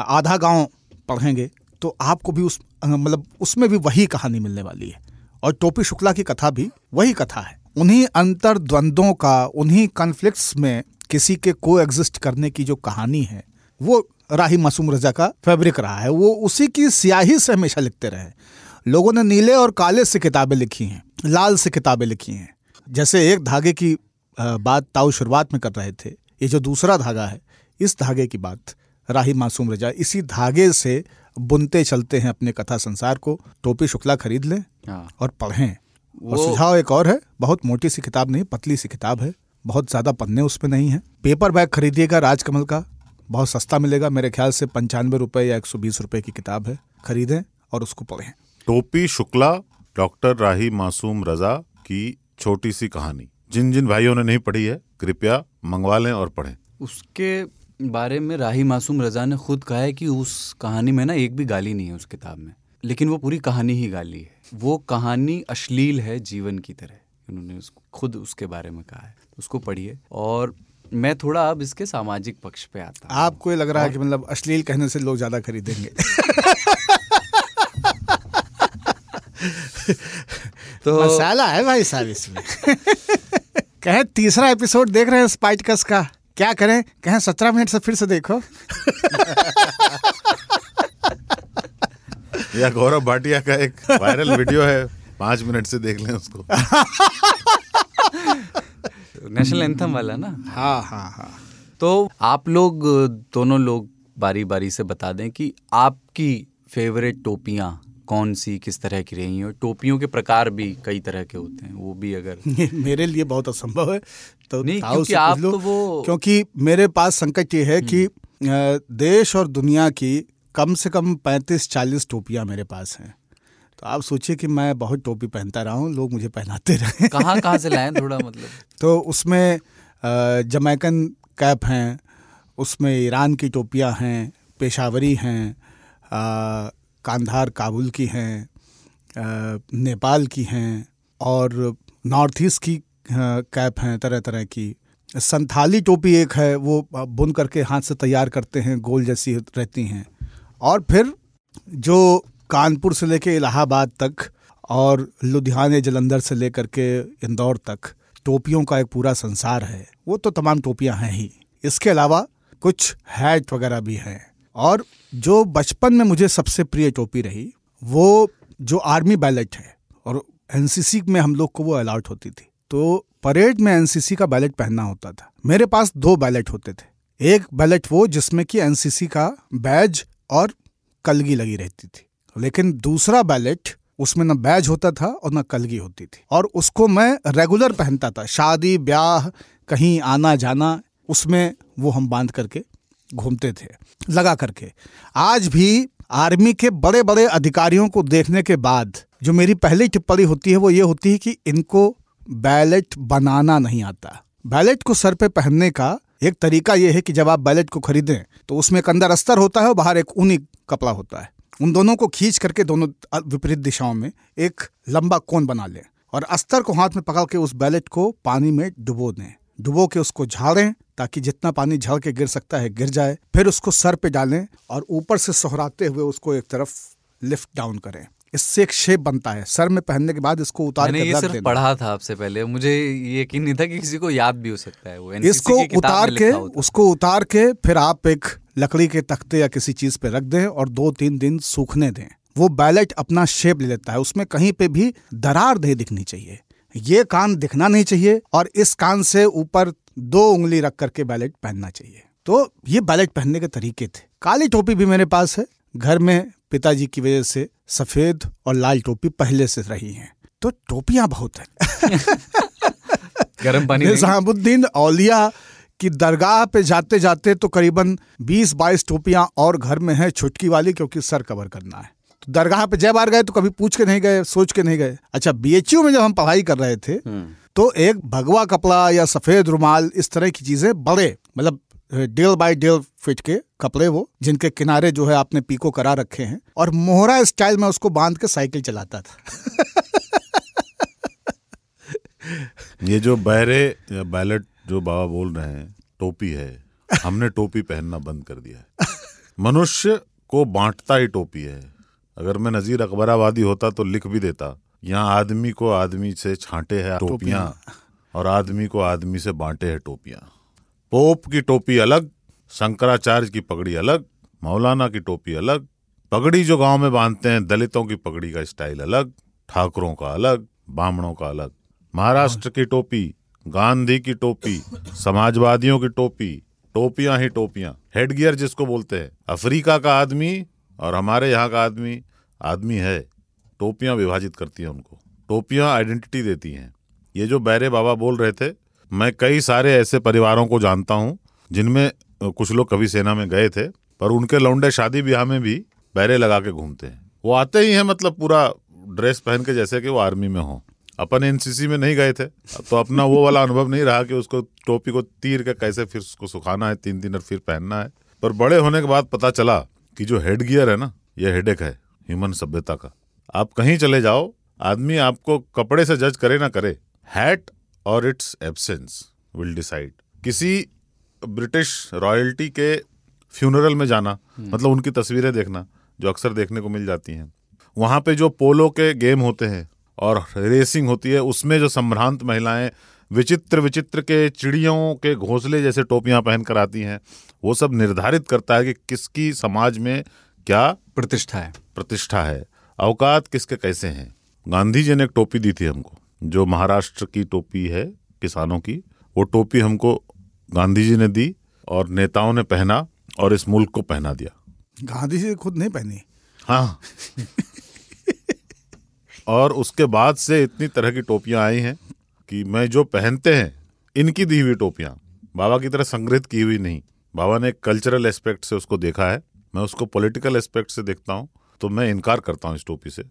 आधा गाँव पढ़ेंगे तो आपको भी उस मतलब उसमें भी वही कहानी मिलने वाली है। और टोपी शुक्ला की कथा भी वही कथा है। उन्हीं अंतर द्वंद्वों का उन्हीं कॉन्फ्लिक्ट्स में किसी के को एग्जिस्ट करने की जो कहानी है वो राही मासूम रजा का फैब्रिक रहा है। वो उसी की स्याही से हमेशा लिखते रहे। लोगों ने नीले और काले से किताबें लिखी हैं लाल से किताबें लिखी हैं। जैसे एक धागे की बात ताऊ शुरुआत में कर रहे थे ये जो दूसरा धागा है इस धागे की बात राही मासूम रजा इसी धागे से बुनते चलते हैं अपने कथा संसार को टोपी शुक्ला खरीद लें हाँ। और पढ़ें। और सुझाव एक और है बहुत मोटी सी किताब नहीं पतली सी किताब है बहुत ज़्यादा पन्ने उसमें नहीं है। पेपर बैग खरीदिएगा राजकमल का बहुत सस्ता मिलेगा मेरे ख्याल से पंचानवे रुपए या एक सौ बीस रुपए की किताब है खरीदें और उसको पढ़ें। टोपी शुक्ला डॉक्टर राही मासूम रजा की छोटी सी कहानी। जिन जिन भाइयों ने नहीं पढ़ी है कृपया मंगवा लें और पढ़ें। उसके बारे में राही मासूम रजा ने खुद कहा है कि उस कहानी में ना एक भी गाली नहीं है उस किताब में। लेकिन वो पूरी कहानी ही गाली है। वो कहानी अश्लील है जीवन की तरह। उन्होंने उसको खुद उसके बारे में कहा है। उसको पढ़िए। और मैं थोड़ा अब इसके सामाजिक पक्ष पे आता हूँ। आपको ये लग रहा है कि मतलब अश्लील कहने से लोग ज़्यादा खरीदेंगे। तो मसाला है भाई साहब इसमें। कहें तीसरा एपिसोड देख रहे हैं स्पाइटकस का। क्या करें? कहें सत्रह मिनट से फिर से देखो। या गौरव भाटिया का एक वायरल वीडियो है पाँच मिनट से देख लें उसको। नेशनल एंथम वाला ना? हाँ हाँ हाँ। तो आप लोग दोनों लोग बारी बारी से बता दें कि आपकी फेवरेट टोपियाँ कौन सी किस तरह की रही हैं? और टोपियों के प्रकार भी कई तरह के होते हैं वो भी अगर मेरे लिए बहुत असंभव है तो नहीं, क्योंकि आप तो वो- क्योंकि मेरे पास संकट ये है कि देश और दुनिया की कम से कम पैंतीस चालीस टोपियाँ मेरे पास हैं। तो आप सोचिए कि मैं बहुत टोपी पहनता रहा हूँ लोग मुझे पहनाते रहे कहाँ कहाँ से लाएँ थोड़ा मतलब? तो उसमें जमैकन कैप हैं उसमें ईरान की टोपियाँ हैं पेशावरी हैं कांधार काबुल की हैं नेपाल की हैं और नॉर्थ ईस्ट की कैप हैं तरह तरह की। संथाली टोपी एक है, वो बुन करके हाथ से तैयार करते हैं, गोल जैसी रहती हैं। और फिर जो कानपुर से लेके इलाहाबाद तक और लुधियाने, जलंधर से लेकर के इंदौर तक टोपियों का एक पूरा संसार है। वो तो तमाम टोपियाँ हैं ही। इसके अलावा कुछ हैट वगैरह भी हैं। और जो बचपन में मुझे सबसे प्रिय टोपी रही, वो जो आर्मी बैलेट है और एनसीसी में हम लोग को वो अलाउट होती थी। तो परेड में एनसीसी का बैलेट पहनना होता था। मेरे पास दो बैलेट होते थे। एक बैलेट वो जिसमें कि एनसीसी का बैज और कलगी लगी रहती थी। लेकिन दूसरा बैलेट उसमें न बैज होता था और न कलगी होती थी। और उसको मैं रेगुलर पहनता था। शादी, ब्याह, कहीं आना जाना उसमें वो हम बाँध करके घूमते थे, लगा करके। आज भी आर्मी के बड़े बड़े अधिकारियों को देखने के बाद जो मेरी पहली टिप्पणी होती है, वो ये होती है कि इनको बैलेट बनाना नहीं आता। बैलेट को सर पे पहनने का एक तरीका ये है कि जब आप बैलेट को खरीदें तो उसमें एक अंदर अस्तर होता है और बाहर एक ऊनी कपड़ा होता है। उन दोनों को खींच करके दोनों विपरीत दिशाओं में एक लंबा कोन बना लें और अस्तर को हाथ में पकड़ के उस बैलेट को पानी में डुबो दें। डुबो के उसको झाड़ें ताकि जितना पानी झड़ के गिर सकता है गिर जाए। फिर उसको सर पे डालें और ऊपर से सोहराते हुए उसको एक तरफ़ लिफ्ट डाउन करें। इससे एक शेप बनता है। सर में पहनने के बाद इसको उतार मैंने के ये सिर्फ़ पढ़ा था आपसे पहले। मुझे यकीन नहीं था कि किसी को याद भी हो सकता है वो। इसको उतार के। उसको उतार के फिर आप एक लकड़ी के तख्ते या किसी चीज़ पे रख दें और दो तीन दिन सूखने दें। वो बैलेट अपना शेप ले लेता है। उसमें कहीं पे भी दरार नहीं दिखनी चाहिए। ये कान दिखना नहीं चाहिए और इस कान से ऊपर दो उंगली रख करके बैलेट पहनना चाहिए। तो ये बैलेट पहनने के तरीके थे। काली टोपी भी मेरे पास है। घर में पिताजी की वजह से सफ़ेद और लाल टोपी पहले से रही हैं। तो टोपियाँ बहुत है। गर्म पानी। निजामुद्दीन औलिया की दरगाह पे जाते जाते तो करीबन 20-22 टोपियाँ और घर में है छुटकी वाली क्योंकि सर कवर करना है। तो दरगाह पे जय बार गए तो कभी पूछ के नहीं गए सोच के नहीं गए। अच्छा बीएचयू में जब हम पढ़ाई कर रहे थे तो एक भगवा कपड़ा या सफ़ेद रुमाल इस तरह की चीज़ें बड़े मतलब डेल बाय डेल फिट के कपड़े वो जिनके किनारे जो है आपने पीको करा रखे हैं और मोहरा स्टाइल में उसको बाँध के साइकिल चलाता था। ये जो बहरे या बैलेट जो बाबा बोल रहे हैं टोपी है हमने टोपी पहनना बंद कर दिया है। मनुष्य को बांटता ही टोपी है। अगर मैं नजीर अकबराबादी होता तो लिख भी देता। यहाँ आदमी को आदमी से छांटे है टोपियाँ। और आदमी को आदमी से बांटे है टोपियाँ। पोप की टोपी अलग शंकराचार्य की पगड़ी अलग मौलाना की टोपी अलग पगड़ी जो गाँव में बांधते हैं दलितों की पगड़ी का स्टाइल अलग ठाकुरों का अलग बामणों का अलग। महाराष्ट्र की टोपी गांधी की टोपी समाजवादियों की टोपी टोपियाँ ही टोपियाँ। हेडगियर जिसको बोलते हैं अफ्रीका का आदमी और हमारे यहाँ का आदमी आदमी है, टोपियाँ विभाजित करती हैं उनको। टोपियाँ आइडेंटिटी देती हैं। ये जो बैरे बाबा बोल रहे थे, मैं कई सारे ऐसे परिवारों को जानता हूँ, जिनमें कुछ लोग कभी सेना में गए थे, पर उनके लौंडे शादी ब्याह में भी बैरे लगा के घूमते हैं। वो आते ही हैं मतलब पूरा ड्रेस पहन के जैसे कि वो आर्मी में हो। अपन एनसीसी में नहीं गए थे तो अपना वो वाला अनुभव नहीं रहा कि उसको टोपी को तीर के कैसे फिर उसको सुखाना है, तीन दिन और फिर पहनना है। पर बड़े होने के बाद पता चला कि जो हेड गियर है ना ये हेडेक है ह्यूमन सभ्यता का। आप कहीं चले जाओ आदमी आपको कपड़े से जज करे ना करे हैट और इट्स एब्सेंस विल डिसाइड किसी ब्रिटिश रॉयल्टी के फ्यूनरल में जाना मतलब उनकी तस्वीरें देखना जो अक्सर देखने को मिल जाती हैं। वहाँ पे जो पोलो के गेम होते हैं और रेसिंग होती है उसमें जो संभ्रांत महिलाएँ विचित्र विचित्र के चिड़ियों के घोंसले जैसे टोपियाँ पहन कर आती हैं वो सब निर्धारित करता है कि किसकी समाज में क्या प्रतिष्ठा है। प्रतिष्ठा है। अवकात किसके कैसे हैं? गांधी जी ने एक टोपी दी थी हमको जो महाराष्ट्र की टोपी है किसानों की। वो टोपी हमको गांधी जी ने दी और नेताओं ने पहना और इस मुल्क को पहना दिया। गांधी जी खुद नहीं पहनी? हाँ। और उसके बाद से इतनी तरह की टोपियाँ आई हैं कि मैं जो पहनते हैं इनकी दी हुई टोपियाँ बाबा की तरह संग्रहित की हुई नहीं। बाबा ने कल्चरल एस्पेक्ट से उसको देखा है। मैं उसको पॉलिटिकल एस्पेक्ट से देखता हूँ तो मैं इनकार करता हूँ इस टोपी से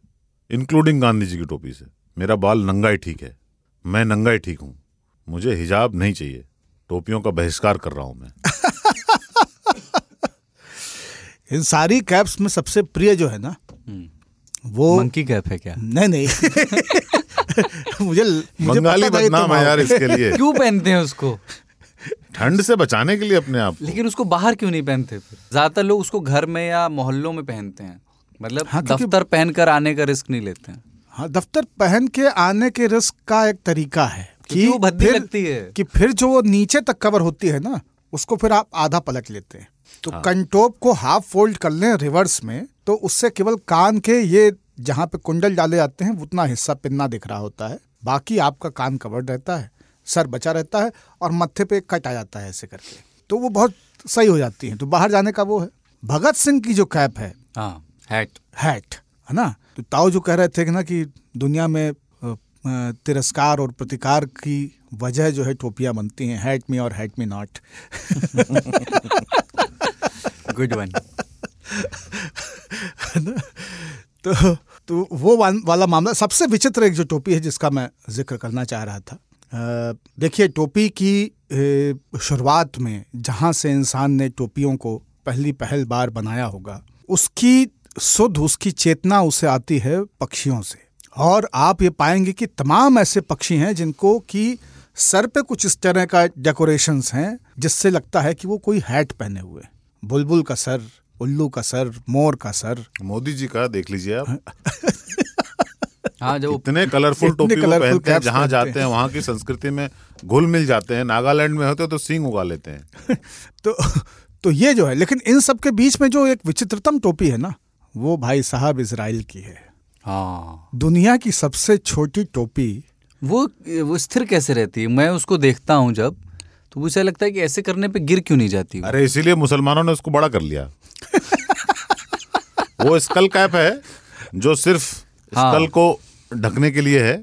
इंक्लूडिंग गांधी जी की टोपी से। मेरा बाल नंगा ही ठीक है। मैं नंगा ही ठीक हूँ। मुझे हिजाब नहीं चाहिए। टोपियों का बहिष्कार कर रहा हूँ मैं। इन सारी कैप्स में सबसे प्रिय जो है ना वो मंकी कैप है क्या? नहीं नहीं। मुझे मुझे बंगाली बदनाम है यार इसके लिए। क्यों पहनते हैं उसको? ठंड से बचाने के लिए अपने आप लेकिन उसको बाहर क्यों नहीं पहनते फिर? ज़्यादातर लोग उसको घर में या मोहल्लों में पहनते हैं। मतलब हाँ, दफ्तर पहनकर आने का रिस्क नहीं लेते हैं। हाँ दफ्तर पहन के आने के रिस्क का एक तरीका है क्योंकि वो भद्दी लगती है। कि फिर जो वो नीचे तक कवर होती है ना उसको फिर आप आधा पलट लेते हैं। तो हाँ। कंटोप को हाफ़ फोल्ड कर लें रिवर्स में तो उससे केवल कान के ये जहाँ पे कुंडल डाले जाते हैं उतना हिस्सा पिन्ना दिख रहा होता है। बाकी आपका कान कवर्ड रहता है सर बचा रहता है और मत्थे पे कट आ जाता है ऐसे करके। तो वो बहुत सही हो जाती है। तो बाहर जाने का वो है। भगत सिंह की जो कैप है हाँ हैट हैट है ना? तो ताऊ जो कह रहे थे कि ना कि दुनिया में तिरस्कार और प्रतिकार की वजह जो है टोपियाँ बनती हैं हैट मी और hat me not good one तो तो वो वाला मामला सबसे विचित्र एक जो टोपी है जिसका मैं ज़िक्र करना चाह रहा था। देखिए, टोपी की शुरुआत में जहाँ से इंसान ने टोपियों को पहली पहल बार बनाया होगा, उसकी सुध, उसकी चेतना उसे आती है पक्षियों से। और आप ये पाएँगे कि तमाम ऐसे पक्षी हैं जिनको कि सर पे कुछ इस तरह का डेकोरेशंस हैं जिससे लगता है कि वो कोई हैट पहने हुए बुलबुल का सर उल्लू का सर मोर का सर। मोदी जी का देख लीजिए आप। हाँ जब इतने कलरफुल इतने टोपी वो पहनते हैं जहाँ जाते हैं। हैं। वहाँ की संस्कृति में घुल मिल जाते हैं। नागालैंड में होते तो सींग उगा लेते हैं। तो तो ये जो है लेकिन इन सब के बीच में जो एक विचित्रतम टोपी है ना वो भाई साहब इसराइल की है। हाँ। दुनिया की सबसे छोटी टोपी। वो वो स्थिर कैसे रहती है? मैं उसको देखता हूँ जब तो मुझे लगता है कि ऐसे करने पे गिर क्यों नहीं जाती अरे इसीलिए मुसलमानों ने उसको बड़ा कर लिया। वो स्कल कैप है जो सिर्फ़ हाँ। स्कल को ढकने के लिए है।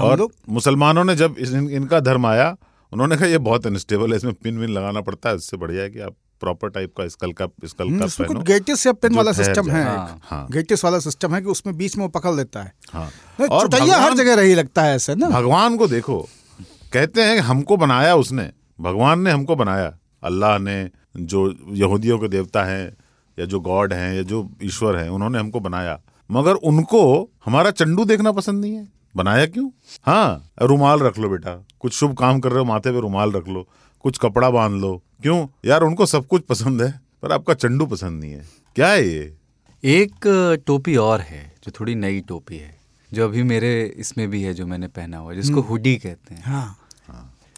और मुसलमानों ने जब इन, इनका धर्म आया उन्होंने कहा ये बहुत अनस्टेबल है इसमें पिन विन लगाना पड़ता है इससे बढ़िया है कि आप प्रॉपर टाइप का स्कल का स्कल का पहनो। कुछ गेटिस या पेन वाला सिस्टम है। हाँ, हाँ। गेटिस वाला सिस्टम है कि उसमें बीच में वो पकड़ लेता है। हाँ। और हर जगह रही लगता है ऐसे ना। भगवान को देखो कहते हैं हमको बनाया उसने भगवान ने हमको बनाया अल्लाह ने जो यहूदियों के देवता हैं या जो गॉड हैं या जो ईश्वर हैं उन्होंने हमको बनाया। मगर उनको हमारा चंडू देखना पसंद नहीं है। बनाया क्यों? हाँ रुमाल रख लो बेटा। कुछ शुभ काम कर रहे हो माथे पे रुमाल रख लो। कुछ कपड़ा बाँध लो। क्यों? यार उनको सब कुछ पसंद है पर आपका चंडू पसंद नहीं है। क्या है ये? एक टोपी और है जो थोड़ी नई टोपी है जो अभी मेरे इसमें भी है जो मैंने पहना हुआ है जिसको हम्म। हुडी कहते हैं। हाँ।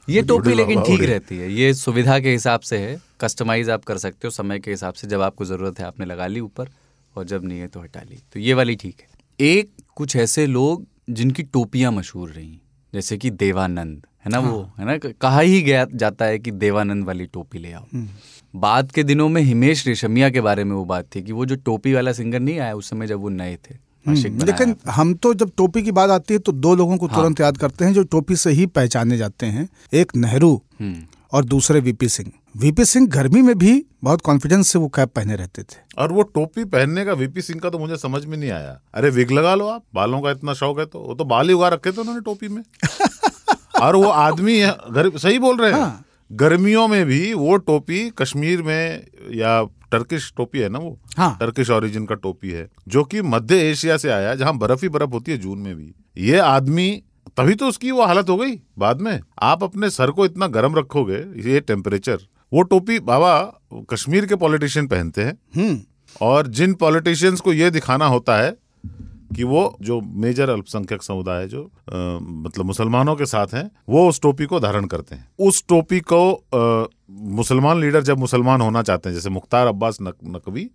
ये टोपी लेकिन ठीक रहती है। ये सुविधा के हिसाब से है कस्टमाइज आप कर सकते हो समय के हिसाब से जब आपको ज़रूरत है आपने लगा ली ऊपर और जब नहीं है तो हटा ली। तो ये वाली ठीक है। एक कुछ ऐसे लोग जिनकी टोपियाँ मशहूर रही जैसे कि देवानंद है ना हाँ। वो? है। ना? कहा ही गया जाता है कि देवानंद वाली टोपी ले आओ। बाद के दिनों में हिमेश रेशमिया के बारे में वो बात थी कि वो जो टोपी वाला सिंगर नहीं आया उस समय जब वो नए थे हम्म, लेकिन हम तो जब टोपी की बात आती है तो दो लोगों को तुरंत याद करते हैं जो टोपी से ही पहचाने जाते हैं। एक नेहरू हम्म। और दूसरे वीपी सिंह। वीपी सिंह गर्मी में भी बहुत कॉन्फिडेंस से वो कैप पहने रहते थे। और वो टोपी पहनने का वीपी सिंह का तो मुझे समझ में नहीं आया। अरे विग लगा लो आप बालों का इतना शौक है तो वो तो बाल ही उगा रखे थे उन्होंने टोपी में। और वो आदमी घर सही बोल रहे हैं। हाँ। गर्मियों में भी वो टोपी कश्मीर में या टर्किश टोपी है ना वो? हाँ। टर्किश ओरिजिन का टोपी है जो कि मध्य एशिया से आया जहाँ बर्फ़ ही बर्फ़ होती है जून में भी। ये आदमी तभी तो उसकी वो हालत हो गई बाद में। आप अपने सर को इतना गर्म रखोगे ये टेम्परेचर वो टोपी बाबा कश्मीर के पॉलिटिशियन पहनते हैं। हम्म। और जिन पॉलिटिशियंस को ये दिखाना होता है कि वो जो मेजर अल्पसंख्यक समुदाय है जो अ, मतलब मुसलमानों के साथ हैं वो उस टोपी को धारण करते हैं। उस टोपी को मुसलमान लीडर जब मुसलमान होना चाहते हैं जैसे मुख्तार अब्बास नक, नकवी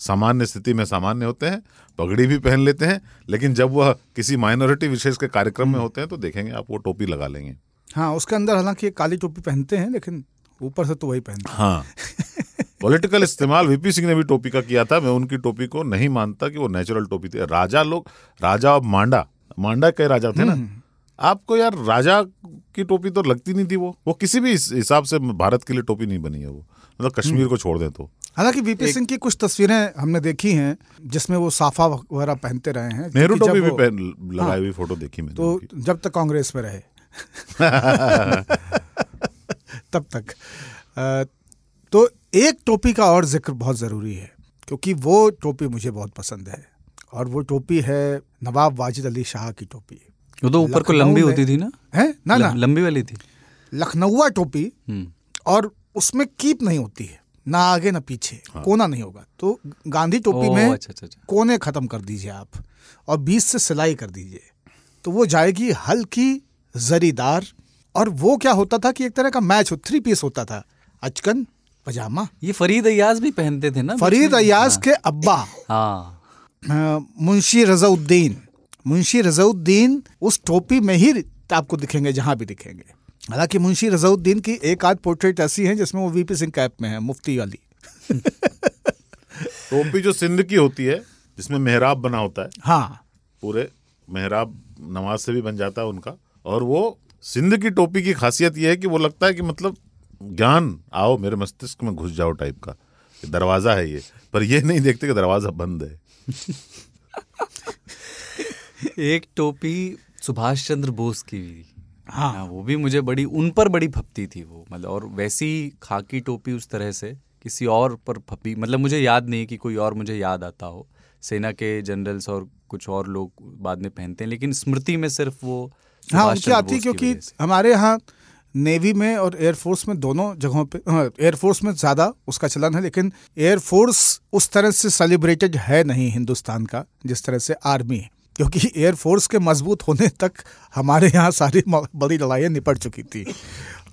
सामान्य स्थिति में सामान्य होते हैं पगड़ी भी पहन लेते हैं लेकिन जब वह किसी माइनॉरिटी विशेष के कार्यक्रम में होते हैं तो देखेंगे आप वो टोपी लगा लेंगे। हाँ उसके अंदर हालाँकि काली टोपी पहनते हैं लेकिन ऊपर से तो वही पहनते हैं। हाँ। पॉलिटिकल इस्तेमाल वीपी सिंह ने भी टोपी का किया था। मैं उनकी टोपी को नहीं मानता कि वो नेचुरल टोपी थी। राजा लोग राजा और मांडा मांडा के राजा थे ना? आपको यार राजा की टोपी तो लगती नहीं थी वो। वो किसी भी हिसाब से भारत के लिए टोपी नहीं बनी है वो। मतलब कश्मीर को छोड़ दें तो। हालाँकि वीपी सिंह की कुछ तस्वीरें हमने देखी हैं जिसमें वो साफा वगैरह पहनते रहे हैं नेहरू टोपी भी पहन लगाई हाँ। हुई फ़ोटो देखी मैंने तो जब तक कांग्रेस में रहे। तब तक। तो एक टोपी का और ज़िक्र बहुत ज़रूरी है क्योंकि वो टोपी मुझे बहुत पसंद है और वो टोपी है नवाब वाजिद अली शाह की टोपी। वो तो ऊपर को लंबी होती थी ना? है? ना ना। लंबी वाली थी। लखनऊआ टोपी हम्म। और उसमें कीप नहीं होती है ना आगे ना पीछे हाँ। कोना नहीं होगा। तो गांधी टोपी में अच्छा, अच्छा, अच्छा। कोने खत्म कर दीजिए आप और बीच से सिलाई कर दीजिए तो वो जाएगी हल्की जरीदार और वो क्या होता था कि एक तरह का मैच हो थ्री पीस होता था अचकन पजामा। ये फरीद अयाज भी पहनते थे ना फरीद? अयाज के अब्बा। हाँ। मुंशी रजाउद्दीन। मुंशी रजाउद्दीन उस टोपी में ही आपको दिखेंगे जहाँ भी दिखेंगे। हालाँकि मुंशी रजाउद्दीन की एक आध पोर्ट्रेट ऐसी है जिसमें वो वीपी सिंह कैप में है मुफ्ती वाली। टोपी जो सिंध की होती है जिसमें मेहराब बना होता है हाँ। पूरे मेहराब नमाज़ से भी बन जाता है उनका। और वो सिंध की टोपी की खासियत यह है कि वो लगता है कि मतलब ज्ञान आओ मेरे मस्तिष्क में घुस जाओ टाइप का। दरवाज़ा है ये। पर ये नहीं देखते कि दरवाज़ा बंद है। एक टोपी सुभाष चंद्र बोस की भी। हाँ। हाँ, वो भी मुझे बड़ी उन पर बड़ी फपती थी वो। मतलब और वैसी खाकी टोपी उस तरह से किसी और पर फपी। मतलब मुझे याद नहीं कि कोई और मुझे याद आता हो। सेना के जनरल्स और कुछ और लोग बाद में पहनते हैं लेकिन स्मृति में सिर्फ़ वो हाँ उनकी आती क्योंकि हमारे यहाँ नेवी में और एयरफोर्स में दोनों जगहों पे एयरफोर्स में ज़्यादा उसका चलन है लेकिन एयरफोर्स उस तरह से सेलिब्रेटेड है नहीं हिंदुस्तान का जिस तरह से आर्मी है क्योंकि एयरफोर्स के मज़बूत होने तक हमारे यहाँ सारी बड़ी लड़ाइयाँ निपट चुकी थी।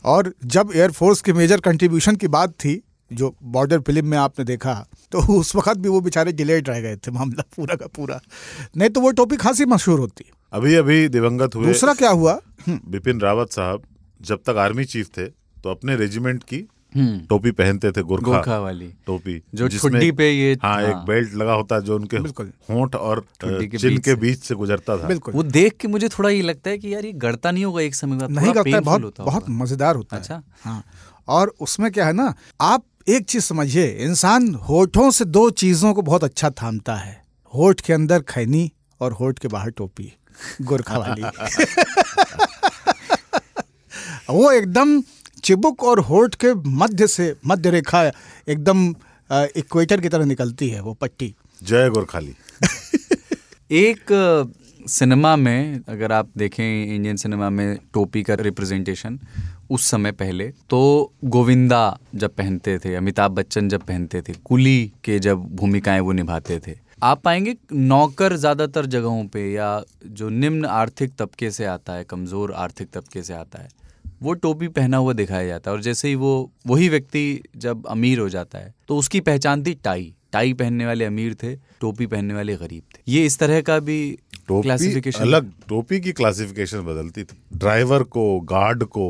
और जब एयरफोर्स के मेजर कंट्रीब्यूशन की बात थी जो बॉर्डर फ़िल्म में आपने देखा तो उस वक्त भी वो बेचारे डिलेड रह गए थे मामला पूरा का पूरा। नहीं तो वो टॉपिक खासी मशहूर होती। अभी अभी दिवंगत हुए दूसरा क्या हुआ? बिपिन रावत साहब जब तक आर्मी चीफ थे तो अपने रेजिमेंट की हम्म। टोपी पहनते थे गोरखा गोरखा वाली। टोपी जो ठुड्डी पे ये हाँ हाँ। एक। बेल्ट लगा होता है जो उनके होंठ और के चिन बीच के से। बीच से गुजरता था। बिल्कुल। वो देख के मुझे थोड़ा ये लगता है कि यार ये गड़ता नहीं होगा एक समय बाद नहीं painful बहुत होता बहुत मज़ेदार होता है। अच्छा। हाँ। और उसमें क्या है ना आप एक चीज़ समझिए इंसान होठों से दो चीज़ों को बहुत अच्छा थामता है। होठ के अंदर खैनी और होठ के बाहर टोपी गोरखा वाली। वो एकदम चिबुक और होठ के मध्य से मध्य रेखा एकदम इक्वेटर की तरह निकलती है वो पट्टी। जय गोरखाली। एक सिनेमा में अगर आप देखें इंडियन सिनेमा में टोपी का रिप्रेजेंटेशन उस समय पहले तो गोविंदा जब पहनते थे अमिताभ बच्चन जब पहनते थे कुली के जब भूमिकाएँ वो निभाते थे आप पाएँगे नौकर ज़्यादातर जगहों पे या जो निम्न आर्थिक तबके से आता है कमज़ोर आर्थिक तबके से आता है वो टोपी पहना हुआ दिखाया जाता है और जैसे ही वो वही व्यक्ति जब अमीर हो जाता है तो उसकी पहचान थी टाई। टाई पहनने वाले अमीर थे टोपी पहनने वाले गरीब थे। ये इस तरह का भी क्लासिफिकेशन अलग टोपी की क्लासिफिकेशन बदलती थी। ड्राइवर को गार्ड को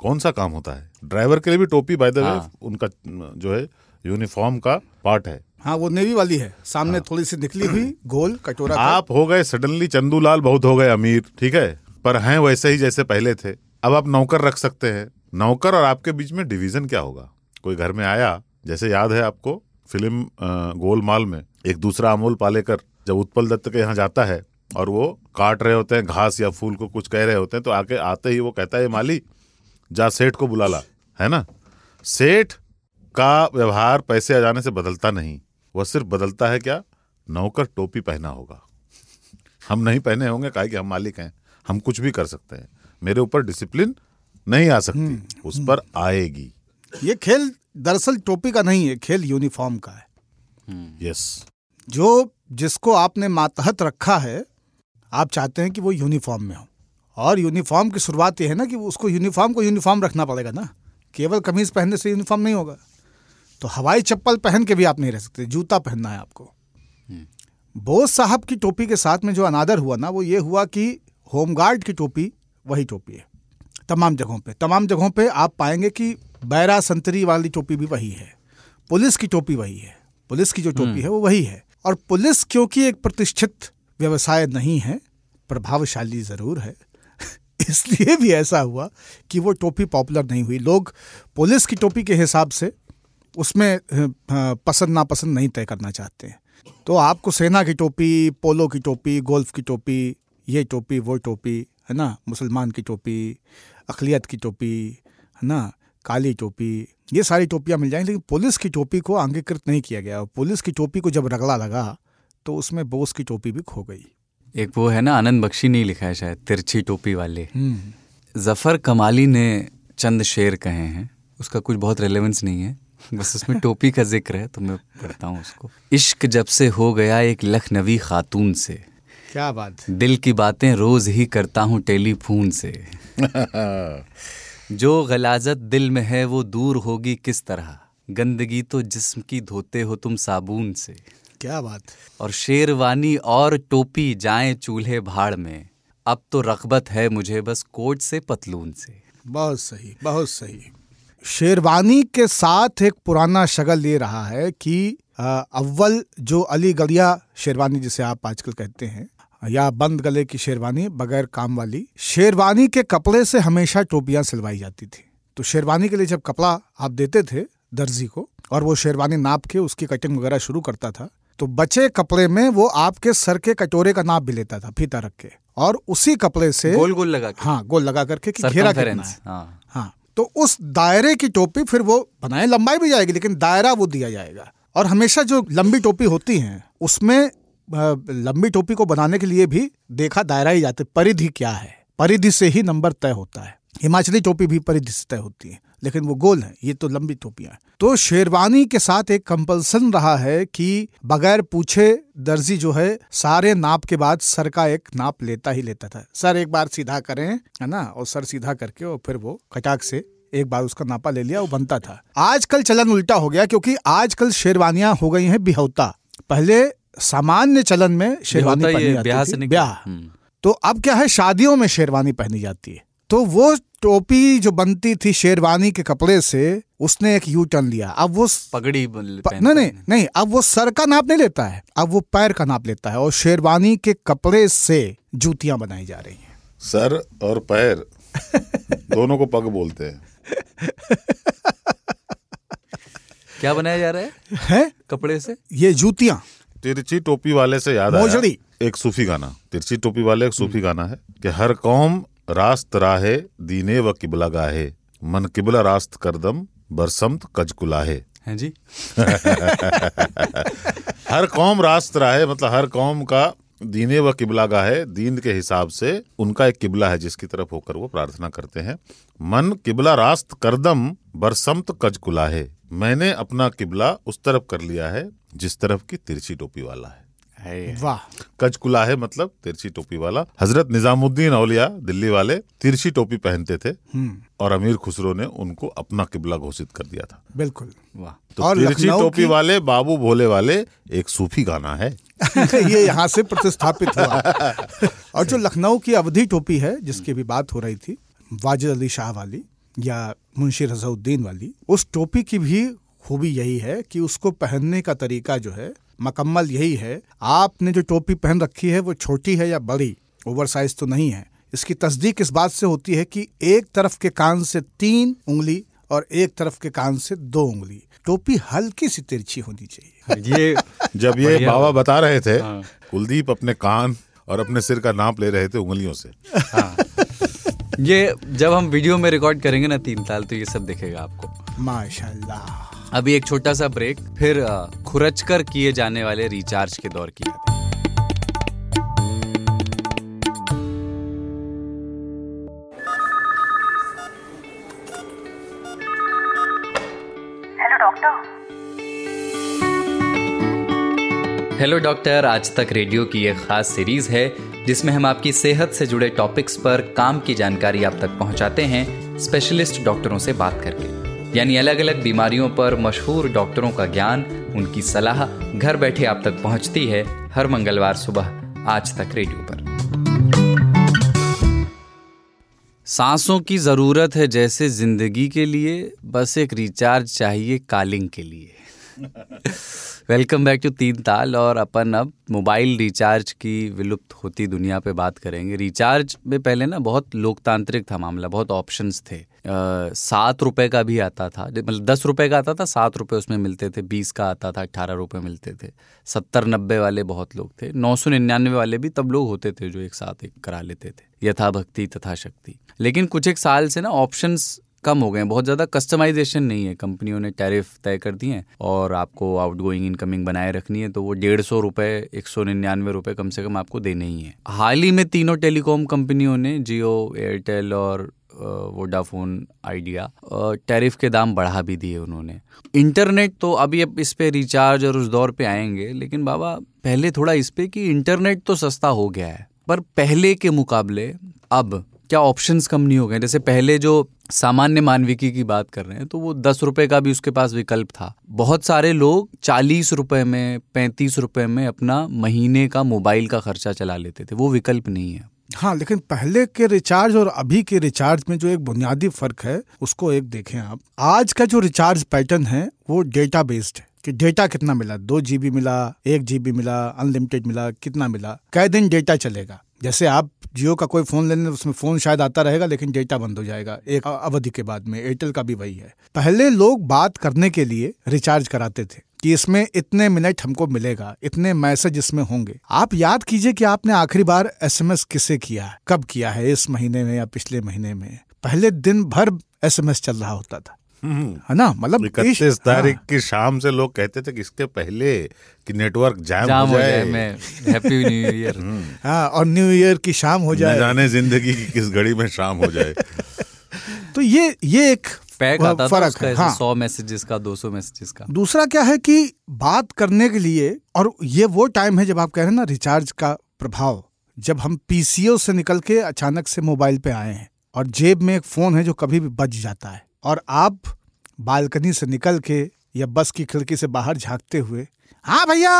कौन सा काम होता है? ड्राइवर के लिए भी टोपी बाय द वे हाँ। उनका जो है यूनिफॉर्म का पार्ट है। हाँ वो नेवी वाली है। सामने हाँ। थोड़ी सी निकली हुई गोल कटोरा आप हो गए सडनली चंदूलाल बहुत हो गए अमीर ठीक है? पर हैं वैसे ही जैसे पहले थे। अब आप नौकर रख सकते हैं। नौकर और आपके बीच में डिवीज़न क्या होगा? कोई घर में आया, जैसे याद है आपको, फ़िल्म गोलमाल में एक दूसरा अमोल पालेकर जब उत्पल दत्त के यहाँ जाता है और वो काट रहे होते हैं घास या फूल को कुछ कह रहे होते हैं तो आके आते ही वो कहता है माली, जा सेठ को बुला ला। है ना? सेठ का व्यवहार पैसे आ जाने से बदलता नहीं। वह सिर्फ़ बदलता है क्या? नौकर टोपी पहना होगा। हम नहीं पहने होंगे, काहे कि हम मालिक हैं, हम कुछ भी कर सकते हैं। मेरे ऊपर डिसिप्लिन नहीं आ सकती। उस पर आएगी। ये खेल दरअसल टोपी का नहीं है खेल यूनिफॉर्म का है। यस जो जिसको आपने मातहत रखा है आप चाहते हैं कि वो यूनिफॉर्म में हो। और यूनिफॉर्म की शुरुआत ये है ना कि उसको यूनिफॉर्म को यूनिफॉर्म रखना पड़ेगा ना। केवल कमीज पहनने से यूनिफॉर्म नहीं होगा। तो हवाई चप्पल पहन के भी आप नहीं रह सकते जूता पहनना है आपको। बोस साहब की टोपी के साथ में जो अनादर हुआ ना वो ये हुआ कि होमगार्ड की टोपी वही टोपी है। तमाम जगहों पे तमाम जगहों पे आप पाएँगे कि बैरा संतरी वाली टोपी भी वही है। पुलिस की टोपी वही है। पुलिस की जो टोपी है वो वही है। और पुलिस क्योंकि एक प्रतिष्ठित व्यवसाय नहीं है प्रभावशाली ज़रूर है इसलिए भी ऐसा हुआ कि वो टोपी पॉपुलर नहीं हुई। लोग पुलिस की टोपी के हिसाब से उसमें पसंद नापसंद नहीं तय करना चाहते हैं। तो आपको सेना की टोपी पोलो की टोपी गोल्फ की टोपी ये टोपी वो टोपी है ना? मुसलमान की टोपी अकलियत की टोपी है ना? काली टोपी ये सारी टोपियाँ मिल जाएँगी लेकिन पुलिस की टोपी को अंगीकृत नहीं किया गया। और पुलिस की टोपी को जब रगड़ा लगा तो उसमें बोस की टोपी भी खो गई। एक वो है ना आनंद बख्शी ने लिखा है शायद तिरछी टोपी वाले। हम्म। ज़फ़र कमाली ने चंद शेर कहे हैं उसका कुछ बहुत रेलेवेंस नहीं है बस उसमें टोपी का ज़िक्र है तो मैं पढ़ता हूँ उसको। इश्क जब से हो गया एक लखनवी खातून से। क्या बात दिल की बातें रोज ही करता हूँ टेलीफोन से। जो गलाजत दिल में है वो दूर होगी किस तरह? गंदगी तो जिस्म की धोते हो तुम साबुन से। क्या बात और शेरवानी और टोपी जाए चूल्हे भाड़ में। अब तो रगबत है मुझे बस कोट से पतलून से। बहुत सही बहुत सही। शेरवानी के साथ एक पुराना शगल ये रहा है कि अव्वल जो अली गलिया शेरवानी जिसे आप आजकल कहते हैं या बंद गले की शेरवानी बगैर काम वाली। शेरवानी के कपड़े से हमेशा टोपियाँ सिलवाई जाती थी। तो शेरवानी के लिए जब कपड़ा आप देते थे दर्जी को और वो शेरवानी नाप के उसकी कटिंग वगैरह शुरू करता था तो बचे कपड़े में वो आपके सर के कटोरे का नाप भी लेता था फीता रख के। और उसी कपड़े से गोल गोल लगा के। हाँ गोल लगा करके कि घेरा कितना है। हाँ। हाँ तो उस दायरे की टोपी फिर वो बनाए लंबाई भी जाएगी लेकिन दायरा वो दिया जाएगा। और हमेशा जो लंबी टोपी होती है उसमें लंबी टोपी को बनाने के लिए भी देखा दायरा ही जाते परिधि क्या है? परिधि से ही नंबर तय होता है। हिमाचली टोपी भी परिधि से तय होती है, लेकिन वो गोल है। ये तो लंबी टोपियाँ हैं। तो शेरवानी के साथ एक कंपल्सन रहा है कि बगैर पूछे दर्जी जो है, सारे नाप के बाद सर का एक नाप लेता ही लेता था। सर एक बार सीधा करें, है ना? और सर सीधा करके और फिर वो कटाक से एक बार उसका नापा ले लिया, वो बनता था। आजकल चलन उल्टा हो गया, क्योंकि आजकल शेरवानियाँ हो गई हैं बिहौता। पहले सामान्य चलन में शेरवानी पहनी जाती ब्याह से ब्याह। हम्म। तो अब क्या है शादियों में शेरवानी पहनी जाती है। तो वो टोपी जो बनती थी शेरवानी के कपड़े से उसने एक यू टर्न लिया। अब वो पगड़ी प, नहीं नहीं नहीं अब वो सर का नाप नहीं लेता है। अब वो पैर का नाप लेता है और शेरवानी के कपड़े से जूतियाँ बनाई जा रही हैं। सर और पैर दोनों को पग बोलते हैं। क्या बनाया जा रहा है? है? कपड़े से? ये जूतियाँ। तिरछी टोपी वाले से याद आया। एक सूफी गाना। तिरछी टोपी वाले एक सूफी गाना है कि हर कौम रास्त राहे दीने व किबला गाहे। मन किबला रास्त करदम बरसमत कजकुलाहे हैं जी। हर कौम रास्त राहे मतलब हर कौम का दीने व किबला गाहे दीन के हिसाब से उनका एक किबला है जिसकी तरफ़ होकर वो प्रार्थना करते हैं। मन किबला रास्त करदम बरसमत कजकुलाहे मैंने अपना किबला उस तरफ़ कर लिया है जिस तरफ़ की तिरछी टोपी वाला है। वाह। कजकुला है मतलब तिरछी टोपी वाला। हज़रत निजामुद्दीन औलिया दिल्ली वाले तिरछी टोपी पहनते थे हम्म। और अमीर खुसरो ने उनको अपना किबला घोषित कर दिया था। बिल्कुल। वाह। तो और तिरछी टोपी की- वाले बाबू भोले वाले एक सूफी गाना है। ये यहाँ से प्रतिस्थापित हुआ। और जो लखनऊ की अवधि टोपी है जिसकी भी बात हो रही थी वाजिद अली शाह वाली या मुंशी रजाउद्दीन वाली उस टोपी की भी खूबी यही है कि उसको पहनने का तरीका जो है मकम्मल यही है। आपने जो टोपी पहन रखी है वो छोटी है या बड़ी? ओवर साइज़ तो नहीं है। इसकी तस्दीक इस बात से होती है कि एक तरफ़ के कान से तीन उंगली और एक तरफ़ के कान से दो उंगली। टोपी हल्की सी तिरछी होनी चाहिए। ये जब ये बाबा बता रहे थे हाँ। कुलदीप अपने कान और अपने सिर का नाप ले रहे थे उंगलियों से। हाँ। ये जब हम वीडियो में रिकॉर्ड करेंगे ना तीन साल तो ये सब दिखेगा आपको। माशाल्लाह। अभी एक छोटा सा ब्रेक फिर खुरच कर किए जाने वाले रिचार्ज के दौर की यादें। हेलो डॉक्टर आज तक रेडियो की एक खास सीरीज़ है जिसमें हम आपकी सेहत से जुड़े टॉपिक्स पर काम की जानकारी आप तक पहुंचाते हैं स्पेशलिस्ट डॉक्टरों से बात करके। यानी अलग अलग बीमारियों पर मशहूर डॉक्टरों का ज्ञान, उनकी सलाह घर बैठे आप तक पहुँचती है हर मंगलवार सुबह, आज तक रेडियो पर। सांसों की ज़रूरत है जैसे ज़िंदगी के लिए, बस एक रिचार्ज चाहिए कालिंग के लिए। वेलकम बैक टू तीन ताल और अपन अब मोबाइल रिचार्ज की विलुप्त होती दुनिया पे बात करेंगे। रिचार्ज में पहले ना बहुत लोकतांत्रिक था मामला, बहुत ऑप्शंस थे। सात रुपए का भी आता था। मतलब दस रुपए का आता था, सात रुपए उसमें मिलते थे, बीस का आता था अट्ठारह रुपए मिलते थे। सत्तर, नब्बे वाले बहुत लोग थे। नौ सौ निन्यानवे वाले भी तब लोग होते थे जो एक साथ एक करा लेते थे। यथा भक्ति तथा शक्ति लेकिन कुछ एक साल से ना ऑप्शंस कम हो गए हैं। बहुत ज़्यादा कस्टमाइजेशन नहीं है। कंपनियों ने टैरिफ तय कर दिए हैं और आपको आउट गोइंग इनकमिंग बनाए रखनी है तो वो डेढ़ सौ रुपये एक सौ निन्यानवे रुपये कम से कम आपको देने ही है। हाल ही में तीनों टेलीकॉम कंपनियों ने जियो, एयरटेल और वोडाफोन आइडिया टैरिफ के दाम बढ़ा भी दिए उन्होंने। इंटरनेट तो अभी अब इस पे रिचार्ज और उस दौर पे आएँगे, लेकिन बाबा, पहले थोड़ा इस पे कि इंटरनेट तो सस्ता हो गया है, पर पहले के मुकाबले अब क्या ऑप्शंस कम नहीं हो गए? जैसे पहले जो सामान्य मानविकी की बात कर रहे हैं तो वो दस रुपए का भी उसके पास विकल्प था। बहुत सारे लोग चालीस रुपए में, पैंतीस रुपए में अपना महीने का मोबाइल का खर्चा चला लेते थे, वो विकल्प नहीं है। हाँ लेकिन पहले के रिचार्ज और अभी के रिचार्ज में जो एक बुनियादी फ़र्क है, उसको एक देखें आप। आज का जो रिचार्ज पैटर्न है, वो डेटा बेस्ड है कि डेटा कितना मिला? दो जीबी मिला, एक जीबी मिला अनलिमिटेड मिला, कितना मिला? कै दिन डेटा चलेगा। जैसे आप जियो का कोई फ़ोन लेने, उसमें फ़ोन शायद आता रहेगा, लेकिन डेटा बंद हो जाएगा, एक अवधि के बाद में। एयरटेल का भी वही है। पहले लोग बात करने के लिए रिचार्ज कराते थे। कि इसमें इतने मिनट हमको मिलेगा इतने मैसेज इसमें होंगे। आप याद कीजिए कि आपने आखिरी बार एसएमएस किसे किया है? कब किया है? इस महीने में या पिछले महीने में? पहले दिन भर एसएमएस चल रहा होता था। है ना? मतलब इकतीस तारीख की शाम से लोग कहते थे कि इसके पहले कि नेटवर्क जैम, जाम हो जाए, मैं हैप्पी न्यू ईयर हाँ और न्यू ईयर की शाम हो जाए। जाने ज़िंदगी की किस घड़ी में शाम हो जाए। तो ये ये एक पैक आता था फ़र्क है हाँ। सौ मैसेजेस का दो सौ मैसेजेस का। दूसरा क्या है कि बात करने के लिए और ये वो टाइम है जब आप कह रहे हैं ना रिचार्ज का प्रभाव जब हम पीसीओ से निकल के अचानक से मोबाइल पे आए हैं और जेब में एक फ़ोन है जो कभी भी बज जाता है और आप बालकनी से निकल के या बस की खिड़की से बाहर झांकते हुए हाँ भैया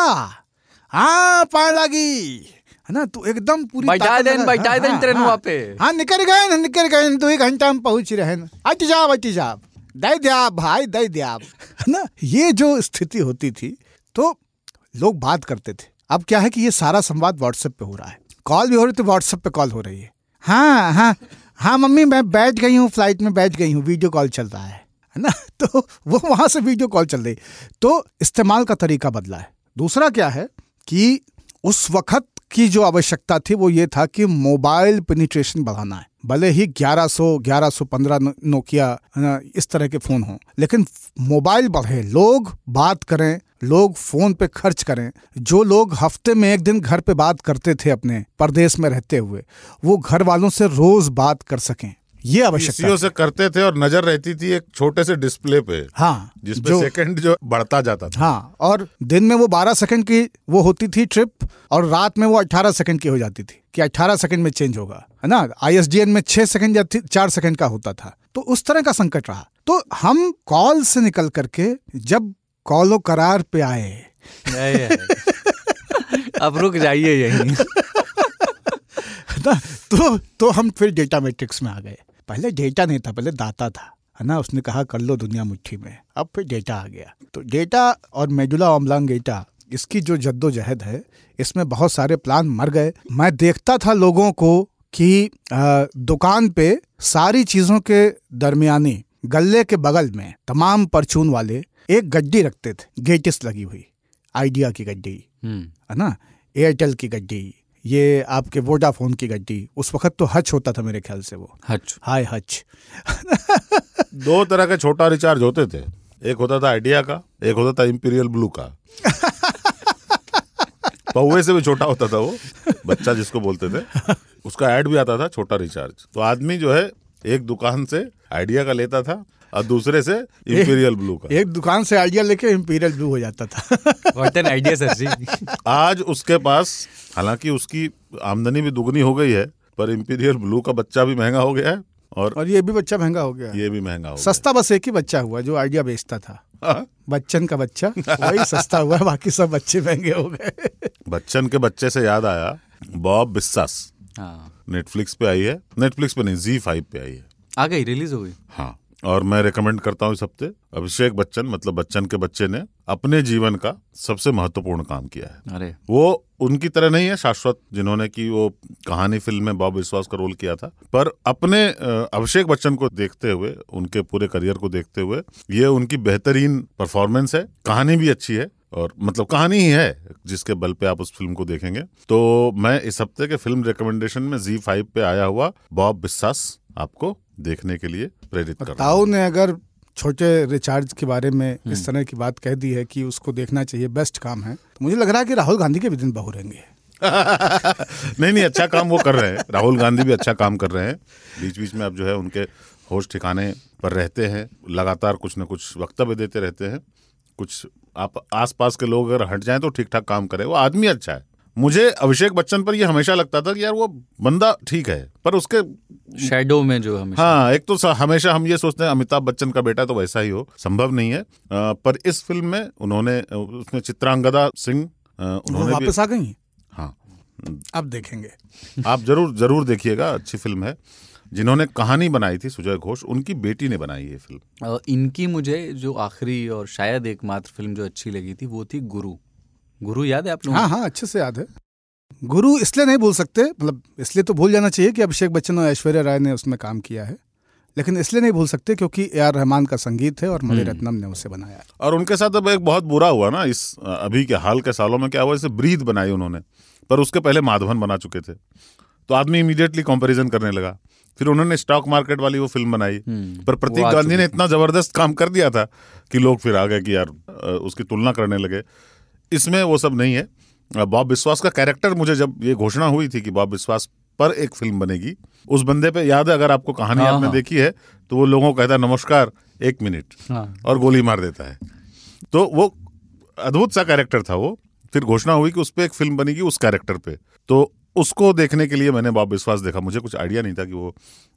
हाँ पाए लगी। है ना? तो एकदम पूरी बैठा देन, बैठा हाँ, देन हाँ, ट्रेनवा हाँ। पे। हाँ निकल गए न, निकल गए दो एक घंटा में पहुँच रहे न। अट जाओ अट जाओ दे दिया भाई दे दिया है ना? ये जो स्थिति होती थी तो लोग बात करते थे। अब क्या है कि ये सारा संवाद व्हाट्सएप पे हो रहा है। कॉल भी हो रही तो व्हाट्सएप पे कॉल हो रही है। हाँ हाँ। हाँ मम्मी मैं बैठ गई हूँ फ़्लाइट में बैठ गई हूँ वीडियो कॉल चल रहा है। है ना? तो वो वहाँ से वीडियो कॉल चल रही। तो इस्तेमाल का तरीका बदला है। दूसरा क्या है कि उस वक्त की जो आवश्यकता थी वो ये था कि मोबाइल पेनिट्रेशन बढ़ाना है। भले ही 1100 1115 नो- नोकिया इस तरह के फ़ोन हों, लेकिन मोबाइल बढ़े, लोग बात करें, लोग फ़ोन पे खर्च करें, जो लोग हफ़्ते में एक दिन घर पे बात करते थे अपने परदेश में रहते हुए, वो घर वालों से रोज बात कर सकें। ये आवश्यकता से करते थे और नज़र रहती थी एक छोटे से डिस्प्ले पे हाँ जिसपे जो- सेकंड जो बढ़ता जाता था। हाँ और दिन में वो 12 सेकंड की वो होती थी ट्रिप और रात में वो 18 सेकंड की हो जाती थी कि 18 सेकंड में चेंज होगा है ना? आईएसडीएन में 6 सेकंड या चार सेकंड का होता था। तो उस तरह का संकट रहा। तो हम कॉल से निकल करके जब कॉलो करार पे आए अब रुक जाइए यही। तो तो हम फिर डेटा मैट्रिक्स में आ गए। पहले डेटा नहीं था पहले दाता था है ना? उसने कहा कर लो दुनिया मुट्ठी में। अब फिर डेटा आ गया। तो डेटा और मेडुला ऑम्लांगेटा इसकी जो जद्दोजहद है इसमें बहुत सारे प्लान मर गए। मैं देखता था लोगों को कि दुकान पे सारी चीज़ों के दरमियानी गल्ले के बगल में तमाम परचून वाले एक गड्डी रखते थे। गेटिस लगी हुई आइडिया की गड्डी हम्म। है ना? एयरटेल की गड्डी ये आपके वोडाफोन की गड्डी उस वक्त तो हच होता था मेरे ख्याल से वो। हच। हाय हच। दो तरह के छोटा रिचार्ज होते थे। एक होता था आइडिया का एक होता था इम्पीरियल ब्लू का। पौवे से भी छोटा होता था वो बच्चा जिसको बोलते थे। उसका ऐड भी आता था छोटा रिचार्ज तो आदमी जो है एक दुकान से आइडिया का लेता था और दूसरे से इम्पीरियल ब्लू का। एक दुकान से आइडिया लेके इम्पीरियल ब्लू हो जाता था। आइडिया सर जी। आज उसके पास हालाँकि उसकी आमदनी भी दुगनी हो गई है पर इम्पीरियल ब्लू का बच्चा भी महँगा हो गया है और और ये भी बच्चा महँगा हो गया ये भी महँगा हो सस्ता बस एक ही बच्चा हुआ जो आइडिया बेचता था। गया बच्चन का बच्चा वही सस्ता हुआ बाकी सब बच्चे महँगे हो गए। बच्चन के बच्चे से याद आया बॉब बिस्सास हाँ। नेटफ्लिक्स पे आई है। नेटफ्लिक्स पे नहीं जी फाइव पे आई है। आ गई रिलीज़ हो गई। हाँ। और मैं रेकमेंड करता हूँ इस हफ़्ते अभिषेक बच्चन मतलब बच्चन के बच्चे ने अपने जीवन का सबसे महत्वपूर्ण काम किया है। अरे। वो उनकी तरह नहीं है शाश्वत जिन्होंने की वो कहानी फ़िल्म में बॉब विश्वास का रोल किया था। पर अपने अभिषेक बच्चन को देखते हुए उनके पूरे करियर को देखते हुए ये उनकी बेहतरीन परफॉर्मेंस है कहानी भी अच्छी है और मतलब कहानी ही है जिसके बल पे आप उस फ़िल्म को देखेंगे। तो मैं इस हफ़्ते के फ़िल्म रिकमेंडेशन में जी फाइव पे आया हुआ बॉब विश्वास आपको देखने के लिए प्रेरित कर रहा। ताऊ ने अगर छोटे रिचार्ज के बारे में इस तरह की बात कह दी है कि उसको देखना चाहिए बेस्ट काम है तो मुझे लग रहा है कि राहुल गांधी के भी दिन बहु रहेंगे। नहीं नहीं अच्छा काम वो कर रहे हैं। राहुल गांधी भी अच्छा काम कर रहे हैं। बीच बीच में अब जो है उनके होश ठिकाने पर रहते हैं। लगातार कुछ न कुछ वक्तव्य देते रहते हैं। कुछ आप आसपास के लोग अगर हट जाएँ तो ठीक ठाक काम करें। वो आदमी अच्छा है। मुझे अभिषेक बच्चन पर ये हमेशा लगता था कि यार वो बंदा ठीक है पर उसके शेडो में जो हमेशा हाँ एक तो हमेशा हम ये सोचते हैं अमिताभ बच्चन का बेटा तो वैसा ही हो संभव नहीं है। अ, पर इस फ़िल्म में उन्होंने उसमें चित्रांगदा सिंह उन्होंने वापस आ गई हाँ? अब देखेंगे। आप ज़रूर ज़रूर देखिएगा अच्छी फ़िल्म है। जिन्होंने कहानी बनाई थी सुजय घोष उनकी बेटी ने बनाई ये फ़िल्म। इनकी मुझे जो आखिरी और शायद एकमात्र फ़िल्म जो अच्छी लगी थी वो थी गुरु। गुरु याद है आप लोगों हाँ हाँ अच्छे से याद है। गुरु इसलिए नहीं भूल सकते मतलब इसलिए तो भूल जाना चाहिए कि अभिषेक बच्चन और ऐश्वर्या राय ने उसमें काम किया है। लेकिन इसलिए नहीं भूल सकते क्योंकि ए आर रहमान का संगीत है और मणि रत्नम ने उसे बनाया है। और उनके साथ अब एक बहुत बुरा हुआ ना इस अभी के हाल के सालों में क्या हुआ इसे ब्रीथ बनाई उन्होंने पर उसके पहले माधवन बना चुके थे। तो आदमी इमीडिएटली कंपैरिजन करने लगा। फिर उन्होंने स्टॉक मार्केट वाली वो फ़िल्म बनाई हम्म, पर प्रतीक गांधी ने इतना ज़बरदस्त काम कर दिया था कि लोग फिर आ गए कि यार उसकी तुलना करने लगे। इसमें वो सब नहीं है। बॉब विश्वास का कैरेक्टर मुझे जब ये घोषणा हुई थी कि बॉब विश्वास पर एक फ़िल्म बनेगी उस बंदे पे याद है अगर आपको कहानी हाँ, आपने हाँ। देखी है तो वो लोगों को कहता है नमस्कार एक मिनट। हाँ। और गोली मार देता है। तो वो अद्भुत सा कैरेक्टर था वो। फिर घोषणा हुई कि उस पर एक फ़िल्म बनेगी उस कैरेक्टर पे। तो उसको देखने के लिए मैंने बॉब विश्वास देखा। मुझे कुछ आइडिया नहीं था कि वो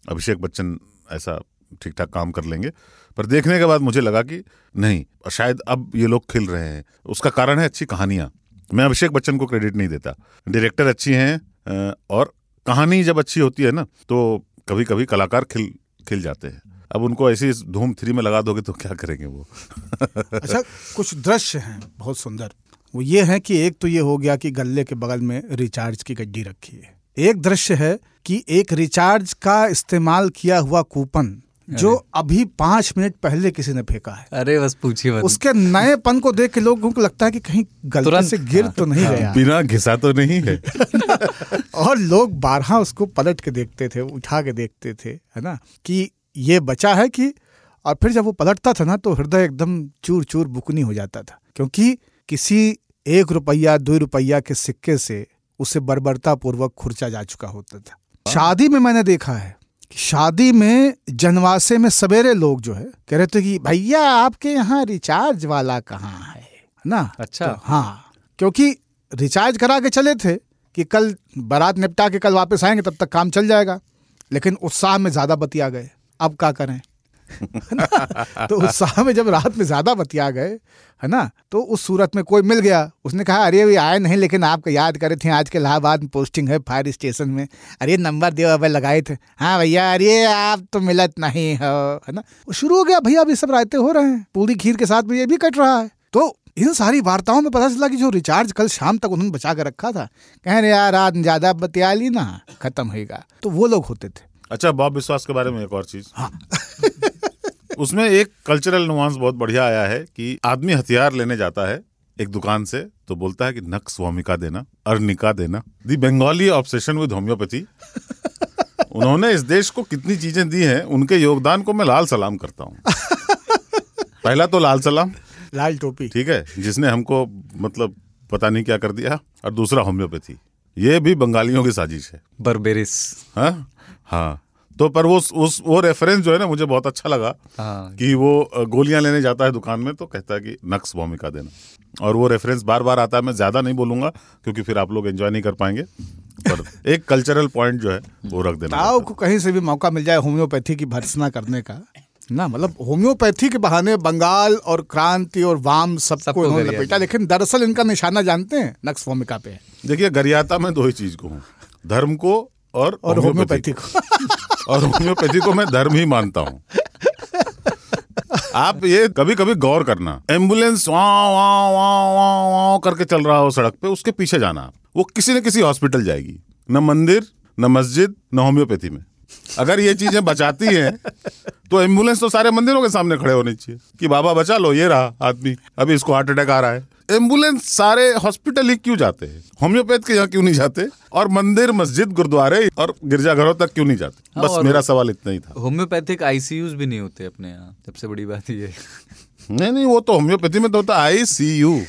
अभिषेक बच्चन ऐसा ठीक ठाक काम कर लेंगे। पर देखने के बाद मुझे लगा कि नहीं, शायद अब ये लोग खिल रहे हैं। उसका कारण है अच्छी कहानियाँ। मैं अभिषेक बच्चन को क्रेडिट नहीं देता। डायरेक्टर अच्छी हैं और कहानी जब अच्छी होती है ना तो कभी कभी कलाकार खिल खिल जाते हैं। अब उनको ऐसी धूम थ्री में लगा दोगे तो क्या करेंगे वो? अच्छा कुछ दृश्य हैं बहुत सुंदर। वो ये है कि एक तो ये हो गया कि गले के बगल में रिचार्ज की गड्डी रखी है। एक दृश्य है कि एक रिचार्ज का इस्तेमाल किया हुआ कूपन जो अभी पाँच मिनट पहले किसी ने फेंका है। अरे बस पूछिए मत। उसके नएपन को देख के लोगों को लगता है कि कहीं गलती से गिर तो नहीं हाँ, गया। बिना घिसा तो नहीं है। और लोग बारहा उसको पलट के देखते थे उठा के देखते थे है ना? कि ये बचा है कि और फिर जब वो पलटता था ना तो हृदय एकदम चूर चूर बुकनी हो जाता था। क्योंकि किसी एक रुपया दो रुपया के सिक्के से उसे बर्बरता पूर्वक खुर्चा जा चुका होता था। शादी में मैंने देखा है शादी में जनवासे में सवेरे लोग जो है कह रहे थे कि भैया आपके यहाँ रिचार्ज वाला कहाँ है? है ना? अच्छा। तो हाँ क्योंकि रिचार्ज करा के चले थे कि कल बारात निपटा के कल वापस आएँगे तब तक काम चल जाएगा। लेकिन उत्साह में ज़्यादा बतिया गए। अब क्या करें? है ना? तो उत्साह में जब रात में ज़्यादा बतिया गए है ना? तो उस सूरत में कोई मिल गया। उसने कहा अरे अभी आए नहीं लेकिन आपको याद करे थे आज के इलाहाबाद में पोस्टिंग है फायर स्टेशन में। अरे नंबर दियो अब लगाए थे। हाँ भैया अरे आप तो मिलत नहीं हो है ना? शुरू हो गया भैया अभी सब रायते हो रहे हैं। पूरी खीर के साथ में ये भी कट रहा है। तो इन सारी वार्ताओं में पता चला कि जो रिचार्ज कल शाम तक उन्होंने बचा कर रखा था कह रहे यार रात ज़्यादा बतिया ली ना खत्म होगा तो वो लोग होते थे। अच्छा बॉब विश्वास के बारे में एक और चीज़। उसमें एक कल्चरल नुआंस बहुत बढ़िया आया है कि आदमी हथियार लेने जाता है एक दुकान से तो बोलता है कि नक्स भूमिका देना अर्निका देना। The Bengali obsession with homeopathy उन्होंने इस देश को कितनी चीज़ें दी हैं उनके योगदान को मैं लाल सलाम करता हूँ। पहला तो लाल सलाम। लाल टोपी। ठीक है जिसने हमको मतलब पता नहीं क्या कर दिया और दूसरा होम्योपैथी। ये भी बंगालियों की साजिश है। बर्बेरिस। हाँ? हाँ। तो पर वो उस वो रेफरेंस जो है ना मुझे बहुत अच्छा लगा हाँ। कि वो गोलियाँ लेने जाता है दुकान में तो कहता है कि नक्स भूमिका देना। और वो रेफरेंस बार बार आता है मैं ज़्यादा नहीं बोलूँगा क्योंकि फिर आप लोग एंजॉय नहीं कर पाएँगे। पर एक कल्चरल पॉइंट जो है वो रख देना। ताऊ को कहीं से भी मौका मिल जाए होम्योपैथी की भर्सना करने का ना मतलब होम्योपैथी के बहाने बंगाल और क्रांति और वाम सबको सबको इन्होंने लपेटा लेकिन दरअसल इनका निशाना जानते हैं नक्स भूमिका पे। है देखिए गरियाता में दो ही चीज़ को हूँ धर्म को और और होम्योपैथी को। और होम्योपैथी को मैं धर्म ही मानता हूँ। आप ये कभी कभी गौर करना। एंबुलेंस करके चल रहा हो सड़क पे, उसके पीछे जाना। वो किसी न किसी हॉस्पिटल जाएगी। न मंदिर, न मस्जिद, न होम्योपैथी में। अगर ये चीज़ें बचाती हैं तो एंबुलेंस तो सारे मंदिरों के सामने खड़े होने चाहिए कि बाबा बचा लो ये रहा आदमी अभी इसको हार्ट अटैक आ रहा है। एंबुलेंस सारे हॉस्पिटल ही क्यों जाते हैं? होम्योपैथ के यहाँ क्यों नहीं जाते? और मंदिर मस्जिद गुरुद्वारे और गिरजाघरों तक क्यों नहीं जाते? हाँ, बस मेरा सवाल इतना ही था। होम्योपैथिक आईसीयूज भी नहीं होते अपने यहाँ सबसे बड़ी बात ये। नहीं नहीं वो तो होम्योपैथी में तो होता आई सी यू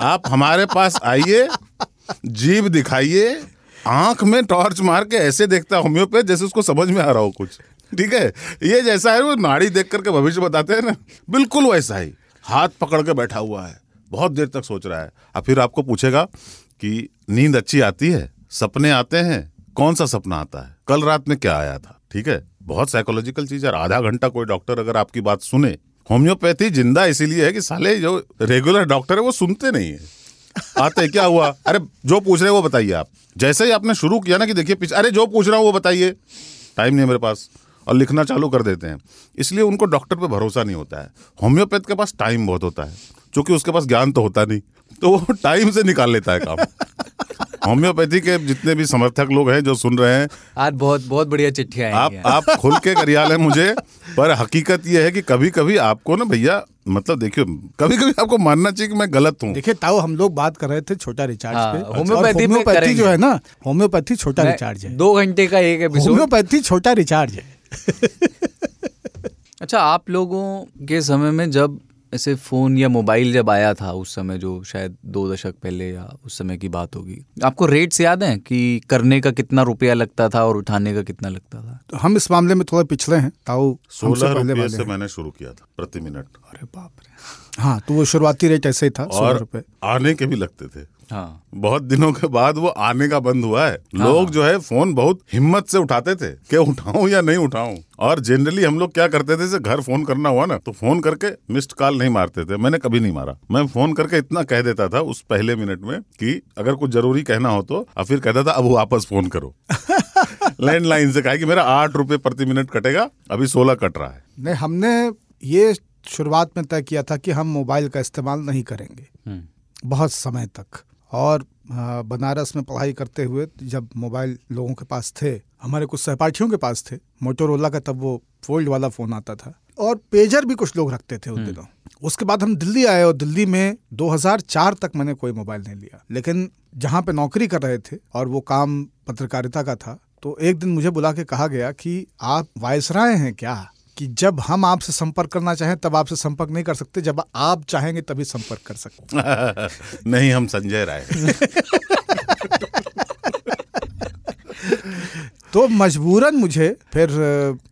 आप हमारे पास आइए जीव दिखाइए आँख में टॉर्च मार के ऐसे देखता है होम्योपैथ जैसे उसको समझ में आ रहा हो कुछ। ठीक है? ये जैसा है, वो नाड़ी देख करके भविष्य बताते हैं ना। बिल्कुल वैसा ही। हाथ पकड़ के बैठा हुआ है। बहुत देर तक सोच रहा है। और फिर आपको पूछेगा कि नींद अच्छी आती है? सपने आते हैं? कौन सा सपना आता है? कल रात में क्या आया था? ठीक है? बहुत साइकोलॉजिकल चीज़ है आधा घंटा कोई डॉक्टर अगर आपकी बात सुने। होम्योपैथी ज़िंदा इसीलिए है कि साले जो रेगुलर डॉक्टर है, वो सुनते नहीं है। आते हैं, क्या हुआ? अरे, जो पूछ रहे हैं वो बताइए आप। जैसे ही आपने शुरू किया ना कि देखिए अरे, जो पूछ रहा हूँ वो बताइए। टाइम नहीं है मेरे पास, और लिखना चालू कर देते हैं। इसलिए उनको डॉक्टर पर भरोसा नहीं होता है। होम्योपैथ के पास टाइम बहुत होता है, क्योंकि उसके पास ज्ञान तो होता नहीं। तो वो टाइम से निकाल लेता है काम। होम्योपैथी के जितने भी समर्थक लोग हैं जो सुन रहे हैं आज बहुत बहुत बढ़िया चिट्ठियाँ आप आप खुल के करिया लें मुझे पर हकीकत यह है कि कभी कभी आपको ना भैया मतलब देखियो कभी कभी आपको मानना चाहिए कि मैं गलत हूँ। देखिए ताओ हम लोग बात कर रहे थे छोटा रिचार्ज हाँ, पे। होम्योपैथी होम्योपैथी जो है ना होम्योपैथी छोटा रिचार्ज है। दो घंटे का एक होम्योपैथी छोटा रिचार्ज है। अच्छा आप लोगों के समय में जब ऐसे फ़ोन या मोबाइल जब आया था उस समय जो शायद दो दशक पहले या उस समय की बात होगी आपको रेट्स याद हैं कि करने का कितना रुपया लगता था और उठाने का कितना लगता था? तो हम इस मामले में थोड़ा पिछले हैं ताऊ सोलह रुपये वाले से मैंने शुरू किया था प्रति मिनट। अरे बाप रे। हाँ तो वो शुरुआती रेट ऐसे ही था सोलह और रुपए आने के भी लगते थे। हाँ। बहुत दिनों के बाद वो आने का बंद हुआ है। हाँ। लोग जो है फ़ोन बहुत हिम्मत से उठाते थे कि उठाऊं या नहीं उठाऊं। और जनरली हम लोग क्या करते थे घर फ़ोन करना हुआ ना तो फ़ोन करके मिस्ड कॉल नहीं मारते थे। मैंने कभी नहीं मारा। मैं फ़ोन करके इतना कह देता था उस पहले मिनट में कि अगर कुछ ज़रूरी कहना हो तो और फिर कहता था अब वापस फ़ोन करो। लैंडलाइन से कहा कि मेरा आठ रुपए प्रति मिनट कटेगा अभी सोलह कट रहा है। नहीं हमने ये शुरुआत में तय किया था कि हम मोबाइल का इस्तेमाल नहीं करेंगे। हम्म। बहुत समय तक। और बनारस में पढ़ाई करते हुए जब मोबाइल लोगों के पास थे हमारे कुछ सहपाठियों के पास थे मोटोरोला का तब वो फोल्ड वाला फ़ोन आता था। और पेजर भी कुछ लोग रखते थे उन दिनों। उसके बाद हम दिल्ली आए और दिल्ली में 2004 तक मैंने कोई मोबाइल नहीं लिया। लेकिन जहाँ पे नौकरी कर रहे थे और वो काम पत्रकारिता का था तो एक दिन मुझे बुला के कहा गया कि आप वायसराय हैं क्या? कि जब हम आपसे संपर्क करना चाहें तब आपसे संपर्क नहीं कर सकते। जब आप चाहेंगे तभी संपर्क कर सकते नहीं हम संजय राय तो मजबूरन मुझे फिर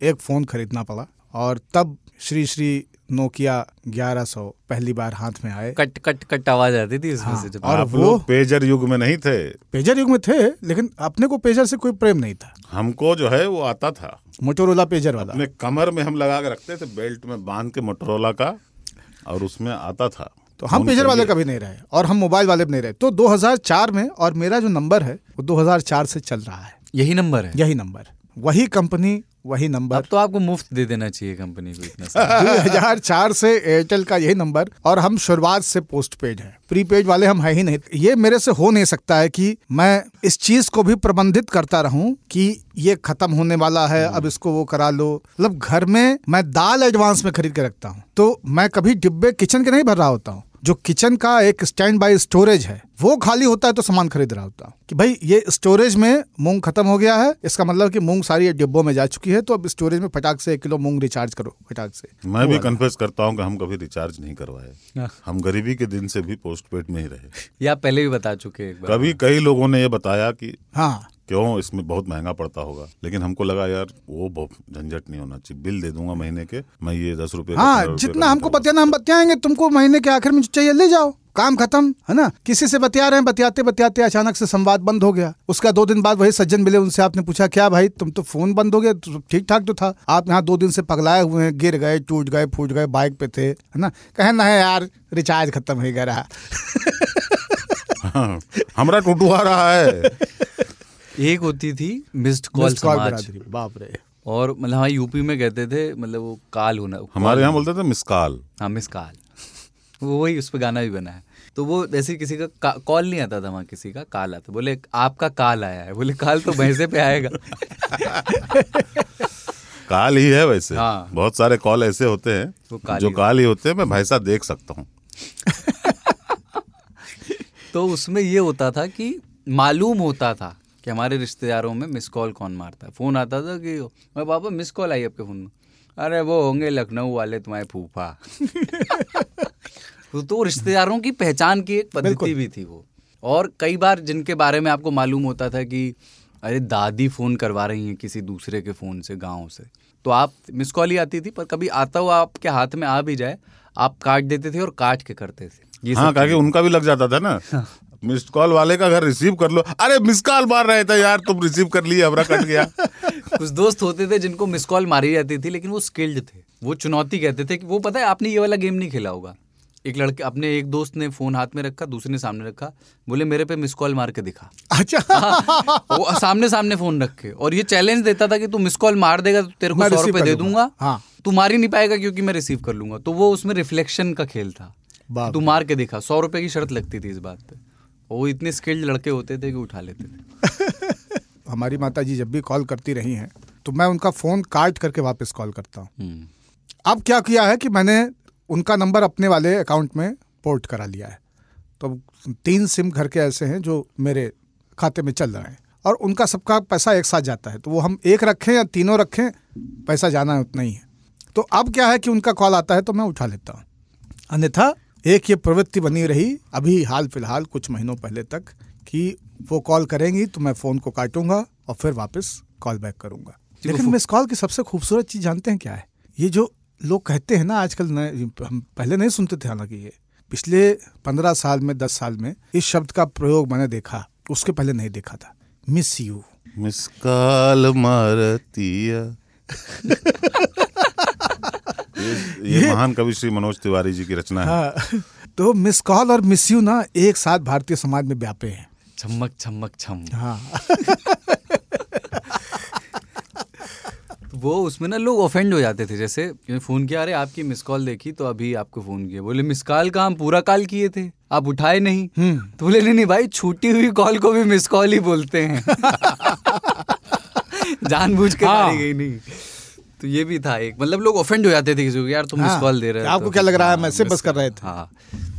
एक फ़ोन खरीदना पड़ा और तब श्री श्री नोकिया 1100 पहली बार हाथ में आए। कट कट कट आवाज़ आती थी इसमें हाँ, से जब और आप वो पेजर युग में नहीं थे। पेजर युग में थे लेकिन अपने को पेजर से कोई प्रेम नहीं था। हमको जो है वो आता था। मोटोरोला पेजर वाला। अपने कमर में हम लगा के रखते थे बेल्ट में बाँध के मोटोरोला का और उसमें आता था। तो हम पेजर वाले। कभी नहीं रहे और हम मोबाइल वाले भी नहीं रहे। तो 2004 में और मेरा जो नंबर है वो 2004 से चल रहा है। यही नंबर है? यही नंबर। वही कंपनी वही नंबर अब तो आपको मुफ़्त दे देना चाहिए कंपनी को इतना सा। 2004 से एयरटेल का यही नंबर और हम शुरुआत से पोस्ट पेड है। प्रीपेड वाले हम है ही नहीं। ये मेरे से हो नहीं सकता है कि मैं इस चीज़ को भी प्रबंधित करता रहूँ कि ये खत्म होने वाला है अब इसको वो करा लो। मतलब घर में मैं दाल एडवांस में खरीद के रखता हूँ। तो मैं कभी डिब्बे किचन के नहीं भर रहा होता हूँ। जो किचन का एक स्टैंड बाय स्टोरेज है वो खाली होता है तो सामान खरीद रहा होता। हूँ कि भाई ये स्टोरेज में मूंग खत्म हो गया है इसका मतलब कि मूंग सारी डिब्बों में जा चुकी है तो अब स्टोरेज में फटाक से एक किलो मूंग रिचार्ज करो फटाक से। मैं भी कन्फेस करता हूँ कि हम कभी रिचार्ज नहीं करवाए। हाँ। हम गरीबी के दिन से भी पोस्ट पेड में ही रहे। ये पहले भी बता चुके एक बार। कभी कई लोगों ने ये बताया की हाँ। क्यों इसमें बहुत महँगा पड़ता होगा? लेकिन हमको लगा यार वो बहुत झंझट नहीं होना चाहिए। बिल दे दूँगा महीने के मैं ये दस रुपए हाँ जितना हमको बतियाना हम बतियाएँगे तुमको महीने के आखिर में चाहिए ले जाओ। काम खत्म है ना? किसी से बतिया रहे हैं बतियाते बतियाते अचानक से संवाद बंद हो गया। उसका दो दिन बाद वही सज्जन मिले उनसे आपने पूछा क्या भाई तुम तो फ़ोन बंद हो गया तो ठीक ठाक तो था? आप यहाँ दो दिन से पगलाए हुए हैं गिर गए टूट गए फूट गए बाइक पे थे है ना? कहना है यार रिचार्ज खत्म हो गया रहा। हमरा टूटू आ रहा है। एक होती थी मिस्ड कॉल समाज। बाप रे। और मतलब हाँ यूपी में कहते थे मतलब वो काल होना हमारे यहाँ बोलते थे मिसकाल हाँ मिस काल वो वही उस पर गाना भी बना है। तो वो ऐसे किसी का कॉल नहीं आता था वहाँ किसी का काल आता। बोले आपका काल आया है। बोले काल तो भैंसे पे आएगा। काल ही है वैसे। हाँ। बहुत सारे कॉल ऐसे होते हैं काल जो ही काल ही होते हैं मैं भाई साहब देख सकता हूँ। तो उसमें ये होता था कि मालूम होता था कि हमारे रिश्तेदारों में मिस कॉल कौन मारता है? फ़ोन आता था कि मैं पापा मिस कॉल आई आपके फ़ोन में। अरे वो होंगे लखनऊ वाले तुम्हारे फूफा। तो, तो रिश्तेदारों की पहचान की एक पद्धति भी थी वो। और कई बार जिनके बारे में आपको मालूम होता था कि अरे दादी फ़ोन करवा रही हैं किसी दूसरे के फ़ोन से गाँव से। तो आप मिस कॉल ही आती थी पर कभी आता हुआ आपके हाथ में आ भी जाए आप काट देते थे और काट के करते थे। ये हाँ कहा उनका भी लग जाता था ना। मिस्ड कॉल वाले का घर रिसीव कर लो। अरे मिस कॉल मार रहे थे यार तुम रिसीव कर लिए हमरा कट गया। कुछ दोस्त होते थे जिनको मिस कॉल मारी जाती थी लेकिन वो स्किल्ड थे। वो चुनौती कहते थे कि वो पता है आपने ये वाला गेम नहीं खेला होगा। एक लड़के अपने एक दोस्त ने फ़ोन हाथ में रखा दूसरे ने सामने रखा बोले मेरे पे मिस कॉल मार के दिखा। अच्छा। वो सामने सामने फ़ोन रखे और ये चैलेंज देता था कि तू मिस कॉल मार देगा तो तेरे को सौ रुपए दे दूँगा। हाँ। तू मार ही नहीं पाएगा क्योंकि मैं रिसीव कर लूँगा। तो वो उसमें रिफ्लेक्शन का खेल था। तू मार के दिखा। सौ रुपए की शर्त लगती थी इस बात पे। वो इतने स्किल्ड लड़के होते थे कि उठा लेते थे। हमारी माता जी जब भी कॉल करती रही हैं तो मैं उनका फ़ोन काट करके वापस कॉल करता हूँ। हम्म। अब क्या किया है कि मैंने उनका नंबर अपने वाले अकाउंट में पोर्ट करा लिया है। तो तीन सिम घर के ऐसे हैं जो मेरे खाते में चल रहे हैं और उनका सबका पैसा एक साथ जाता है। तो वो हम एक रखें या तीनों रखें पैसा जाना है उतना ही है। तो अब क्या है कि उनका कॉल आता है तो मैं उठा लेता हूँ। अन्यथा एक ये प्रवृत्ति बनी रही अभी हाल फ़िलहाल कुछ महीनों पहले तक कि वो कॉल करेंगी तो मैं फ़ोन को काटूँगा और फिर वापस कॉल बैक करूँगा। लेकिन मिस कॉल की सबसे खूबसूरत चीज़ जानते हैं क्या है? ये जो लोग कहते हैं ना आजकल हम पहले नहीं सुनते थे हालाँकि ये। पिछले पंद्रह साल में दस साल में इस शब्द का प्रयोग मैंने देखा उसके पहले नहीं देखा था। Miss you. मिस कॉल मारतिया ये, ये महान कवि श्री मनोज तिवारी जी की रचना है। हाँ तो मिस कॉल और मिस यू ना एक साथ भारतीय समाज में व्यापे हैं। छमक छमक छम। हाँ। वो उसमें ना लोग ऑफेंड हो जाते थे जैसे फ़ोन किया? अरे आपकी मिस कॉल देखी तो अभी आपको फ़ोन किया। बोले मिस कॉल का हम पूरा कॉल किए थे आप उठाए नहीं। तो बोले नहीं नहीं भाई छूटी हुई कॉल को भी मिस कॉल ही बोलते हैं। जानबूझ के हाँ। गई नहीं। तो ये भी था एक। मतलब लोग ऑफेंड हो जाते थे किसी को यार तुम हाँ, कॉल दे रहे हो आपको तो क्या लग रहा है हाँ, मैसेज बस कर रहे थे। हाँ।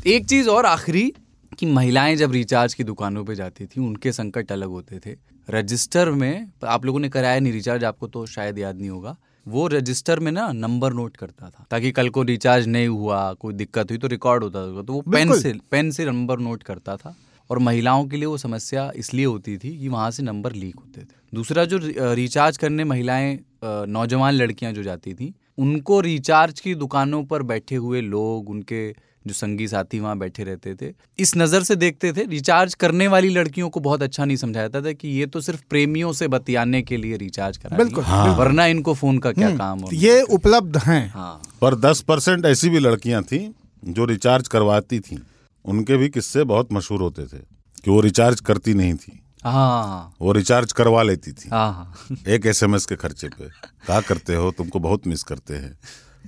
एक चीज़ और आखिरी कि महिलाएँ जब रिचार्ज की दुकानों पे जाती थी उनके संकट अलग होते थे। रजिस्टर में आप लोगों ने कराया नहीं रिचार्ज आपको तो शायद याद नहीं होगा। वो रजिस्टर में ना नंबर नोट करता था ताकि कल को रिचार्ज नहीं हुआ कोई दिक्कत हुई तो रिकॉर्ड होता था। तो वो पेन से पेन से नंबर नोट करता था। और महिलाओं के लिए वो समस्या इसलिए होती थी कि वहाँ से नंबर लीक होते थे। दूसरा जो रिचार्ज करने महिलाएँ नौजवान लड़कियाँ जो जाती थी उनको रिचार्ज की दुकानों पर बैठे हुए लोग उनके जो संगी साथी वहाँ बैठे रहते थे इस नज़र से देखते थे रिचार्ज करने वाली लड़कियों को बहुत अच्छा नहीं समझाया जाता था कि ये तो सिर्फ़ प्रेमियों से बतियाने के लिए रिचार्ज करा बिल्कुल, हाँ। वरना इनको फ़ोन का क्या हम्म, काम ये उपलब्ध हैं। हाँ। पर दस परसेंट ऐसी भी लड़कियाँ थी जो रिचार्ज करवाती थी। उनके भी किस्से बहुत मशहूर होते थे कि वो रिचार्ज करती नहीं थी। हाँ। वो रिचार्ज करवा लेती थी। हाँ हाँ। एक एसएमएस के खर्चे पे कहा करते हो? तुमको बहुत मिस करते हैं।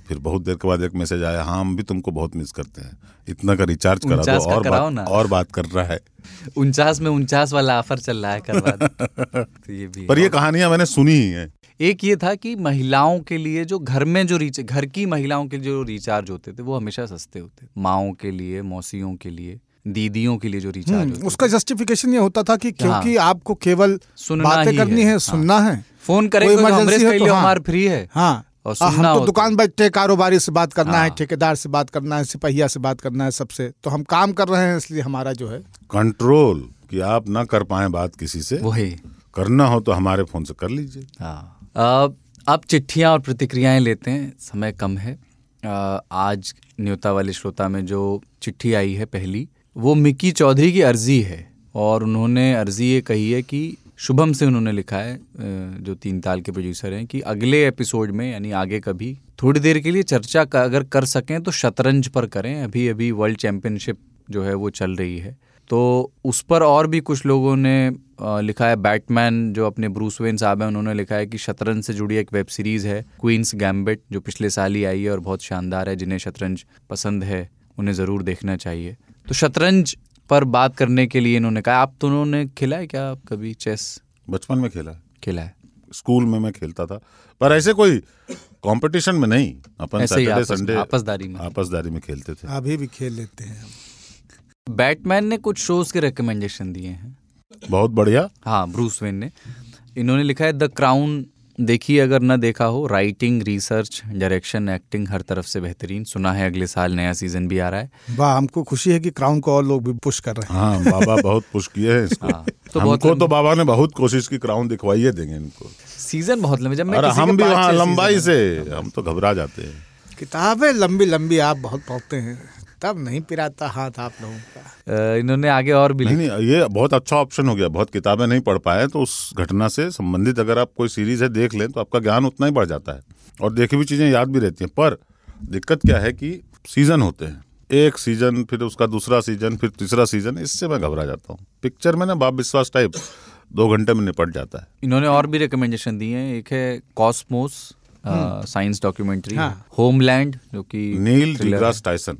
फिर बहुत देर के बाद एक मैसेज आया हाँ हम भी तुमको बहुत मिस करते हैं। इतना का रिचार्ज करा दो और बात ना। और बात कर रहा है। उनचास में उनचास वाला ऑफ़र चल रहा है करवा तो ये भी पर ये कहानियाँ मैंने सुनी ही है। एक ये था कि महिलाओं के लिए जो घर में जो रिच घर की महिलाओं के जो रिचार्ज होते थे वो हमेशा सस्ते होते माओ के लिए मौसियों के लिए दीदियों के लिए जो रिचार्ज हम्म, होते उसका जस्टिफिकेशन ये होता था कि क्योंकि आपको केवल सुनना बातें ही करनी है, है सुनना हाँ। है फ़ोन कोई करेंगे तो हो तो लिए हाँ। फ्री है। हाँ। और आ, सुनना हम तो दुकान बैठे कारोबारी से बात करना है हाँ। ठेकेदार से बात करना है सिपहिया से बात करना है सबसे तो हम काम कर रहे हैं इसलिए हमारा जो है। कंट्रोल कि आप ना कर पाए बात किसी से। वही। करना हो तो हमारे फ़ोन से कर लीजिए। हाँ। अब चिट्ठियाँ और प्रतिक्रियाएँ लेते हैं। समय कम है। आज न्योता वाले श्रोता में जो चिट्ठी आई है पहली, वो मिक्की चौधरी की अर्जी है और उन्होंने अर्जी ये कही है कि शुभम से उन्होंने लिखा है जो तीन ताल के प्रोड्यूसर हैं कि अगले एपिसोड में, यानी आगे कभी, थोड़ी देर के लिए चर्चा का, अगर कर सकें तो शतरंज पर करें। अभी अभी वर्ल्ड चैंपियनशिप जो है वो चल रही है। तो उस पर और भी कुछ लोगों ने लिखा है। बैटमैन जो अपने ब्रूस वेन साहब हैं उन्होंने लिखा है कि शतरंज से जुड़ी एक वेब सीरीज़ है क्वींस गैम्बिट जो पिछले साल ही आई है और बहुत शानदार है जिन्हें शतरंज पसंद है उन्हें ज़रूर देखना चाहिए। तो शतरंज पर बात करने के लिए इन्होंने कहा आप तो उन्होंने खेला है क्या? कभी चेस? बचपन में खेला खेला है। स्कूल में मैं खेलता था पर ऐसे कोई कंपटीशन में नहीं। अपन सैटरडे संडे आपसदारी में। आपसदारी में खेलते थे। अभी भी खेल लेते हैं हम। बैटमैन ने कुछ शोज़ के रिकमेंडेशन दिए हैं। बहुत बढ़िया। हाँ ब्रूस वेन ने। इन्होंने लिखा है द क्राउन देखिए अगर न देखा हो राइटिंग रिसर्च डायरेक्शन एक्टिंग हर तरफ़ से बेहतरीन। सुना है अगले साल नया सीज़न भी आ रहा है। वाह हमको खुशी है कि क्राउन को और लोग भी पुश कर रहे हैं। हाँ बाबा बहुत पुश किए हैं इसको। हाँ, तो बहुत हमको तो बाबा ने बहुत कोशिश की क्राउन दिखवाइए देंगे इनको। सीज़न बहुत लंबे जब मैं किसी हम के भी वहाँ लंबाई से हम तो घबरा जाते हैं। किताबें लंबी लंबी आप बहुत पढ़ते हैं। तब नहीं पिराता हाथ आप लोगों का। इन्होंने आगे और भी नहीं नहीं ये बहुत अच्छा ऑप्शन हो गया। बहुत किताबें नहीं पढ़ पाए तो उस घटना से संबंधित अगर आप कोई सीरीज़ है देख लें तो आपका ज्ञान उतना ही बढ़ जाता है। और देखी हुई चीज़ें याद भी रहती हैं। पर दिक्कत क्या है कि सीज़न होते हैं। एक सीज़न फिर उसका दूसरा सीज़न फिर तीसरा सीज़न इससे मैं घबरा जाता हूँ। पिक्चर में ना बाप विश्वास टाइप दो घंटे में निपट जाता है। इन्होंने और भी रिकमेंडेशन दिए हैं। एक है कॉस्मोस साइंस डॉक्यूमेंट्री। होमलैंड जो कि Neil deGrasse Tyson.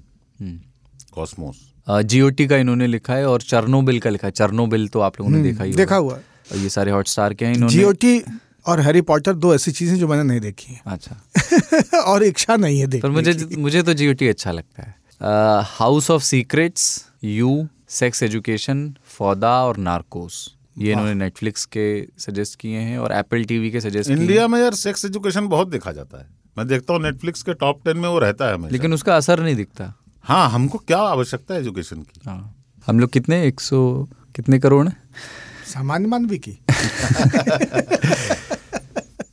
Cosmos GOT का इन्होंने लिखा है और चर्नोबिल का लिखा है। चर्नोबिल तो आप लोगों ने देखा ही हम्म, देखा हुआ है। और ये सारे हॉटस्टार के हैं इन्होंने जीओटी और हैरी पॉटर दो ऐसी चीज़ें जो मैंने नहीं देखी अच्छा। और इच्छा नहीं है देखने पर मुझे की। मुझे तो जीओटी अच्छा लगता है। House of Secrets You Sex Education Fauda और नार्कोस ये इन्होंने नेटफ्लिक्स के सजेस्ट किए हैं और एप्पल टीवी के सजेस्ट इंडिया में यार सेक्स एजुकेशन बहुत देखा जाता है। मैं देखता हूँ नेटफ्लिक्स के टॉप टेन में वो रहता है लेकिन उसका असर नहीं दिखता। हाँ हमको क्या आवश्यकता है एजुकेशन की? हाँ। हम लोग कितने? एक सौ कितने करोड़ हैं? सामान्य मानवी की।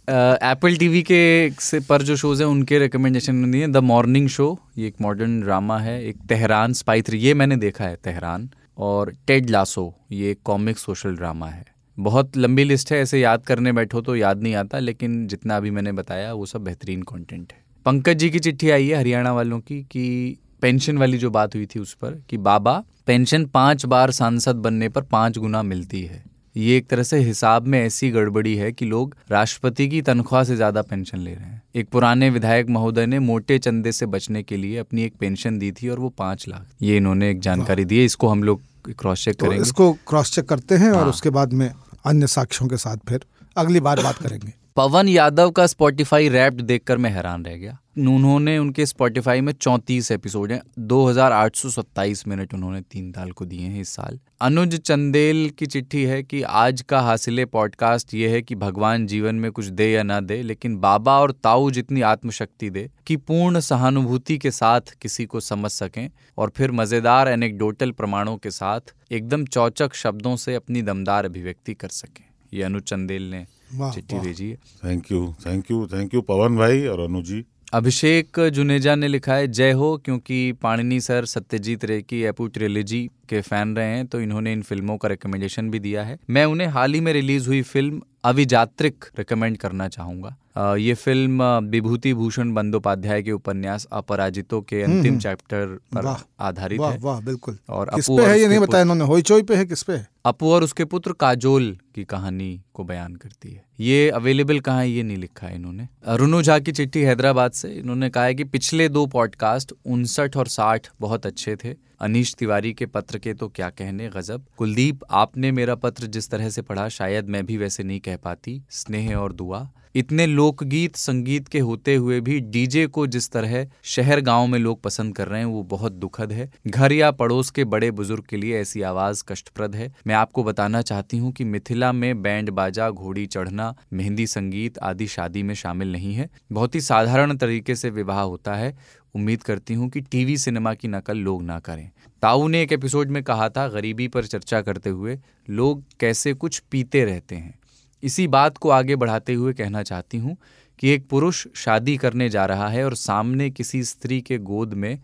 एप्पल टीवी के से पर जो शोज़ हैं उनके रिकमेंडेशन दिए द मॉर्निंग शो ये एक मॉडर्न ड्रामा है। एक तेहरान स्पाई थ्री ये मैंने देखा है तेहरान और टेड लासो ये एक कॉमिक सोशल ड्रामा है। बहुत लंबी लिस्ट है ऐसे याद करने बैठो तो याद नहीं आता लेकिन जितना अभी मैंने बताया वो सब बेहतरीन कंटेंट है। पंकज जी की चिट्ठी आई है हरियाणा वालों की कि पेंशन वाली जो बात हुई थी उस पर कि बाबा पेंशन पाँच बार सांसद बनने पर पाँच गुना मिलती है। ये एक तरह से हिसाब में ऐसी गड़बड़ी है कि लोग राष्ट्रपति की तनख्वाह से ज़्यादा पेंशन ले रहे हैं। एक पुराने विधायक महोदय ने मोटे चंदे से बचने के लिए अपनी एक पेंशन दी थी और वो पाँच लाख। ये इन्होंने एक जानकारी दी है इसको हम लोग क्रॉस चेक तो करेंगे। इसको क्रॉस चेक करते हैं और हाँ। उसके बाद में अन्य साक्ष्यों के साथ फिर अगली बार बात करेंगे। पवन यादव का स्पॉटिफाई रैप्ड देखकर मैं हैरान रह गया। उन्होंने उनके स्पॉटिफाई में चौंतीस एपिसोड हैं। 2827 मिनट उन्होंने तीन ताल को दिए हैं इस साल। अनुज चंदेल की चिट्ठी है कि आज का हासिले पॉडकास्ट ये है कि भगवान जीवन में कुछ दे या ना दे, लेकिन बाबा और ताऊ जितनी आत्मशक्ति दे कि पूर्ण सहानुभूति के साथ किसी को समझ सकें और फिर मज़ेदार एनेक्डोटल प्रमाणों के साथ एकदम चौचक शब्दों से अपनी दमदार अभिव्यक्ति कर सकें। ये अनुज चंदेल ने चिट्ठी भेजिए। भेजी thank you thank you thank you Pawan भाई और अनु जी। अभिषेक जुनेजा ने लिखा है जय हो क्योंकि पाणिनी सर सत्यजीत रे की एपू ट्रेलेजी के फ़ैन रहे हैं तो इन्होंने इन फ़िल्मों का रिकमेंडेशन भी दिया है। मैं उन्हें हाल ही में रिलीज़ हुई फ़िल्म अभिजात्रिक रिकमेंड करना चाहूँगा। ये फ़िल्म विभूति भूषण बंदोपाध्याय के उपन्यास अपराजितों के अंतिम हम्म। चैप्टर पर आधारित वाह है। वाह बिल्कुल। और किस पे है ये नहीं बताया इन्होंने? होईचोई पे है किस पे? है अपू और उसके पुत्र काजोल की कहानी को बयान करती है। ये अवेलेबल कहाँ है ये नहीं लिखा है इन्होंने। रुनु झा की चिट्ठी हैदराबाद से। इन्होंने कहा है कि पिछले दो पॉडकास्ट उनसठ और साठ बहुत अच्छे थे। अनीश तिवारी के पत्र के तो क्या कहने गजब। कुलदीप आपने मेरा पत्र जिस तरह से पढ़ा शायद मैं भी वैसे नहीं कह पाती। स्नेह और दुआ। इतने लोकगीत संगीत के होते हुए भी डीजे को जिस तरह शहर गाँव में लोग पसंद कर रहे हैं, वो बहुत दुखद है। घर या पड़ोस के बड़े बुज़ुर्ग के लिए ऐसी आवाज़ कष्टप्रद है। मैं आपको बताना चाहती हूँ कि मिथिला में बैंड बाजा, घोड़ी चढ़ना, मेहंदी संगीत आदि शादी में शामिल नहीं है। बहुत ही साधारण तरीके से विवाह होता है। उम्मीद करती हूँ कि टीवी सिनेमा की नकल लोग ना करें। ताऊ ने एक एपिसोड में कहा था, गरीबी पर चर्चा करते हुए, लोग कैसे कुछ पीते रहते हैं। इसी बात को आगे बढ़ाते हुए कहना चाहती हूँ कि एक पुरुष शादी करने जा रहा है और सामने किसी स्त्री के गोद में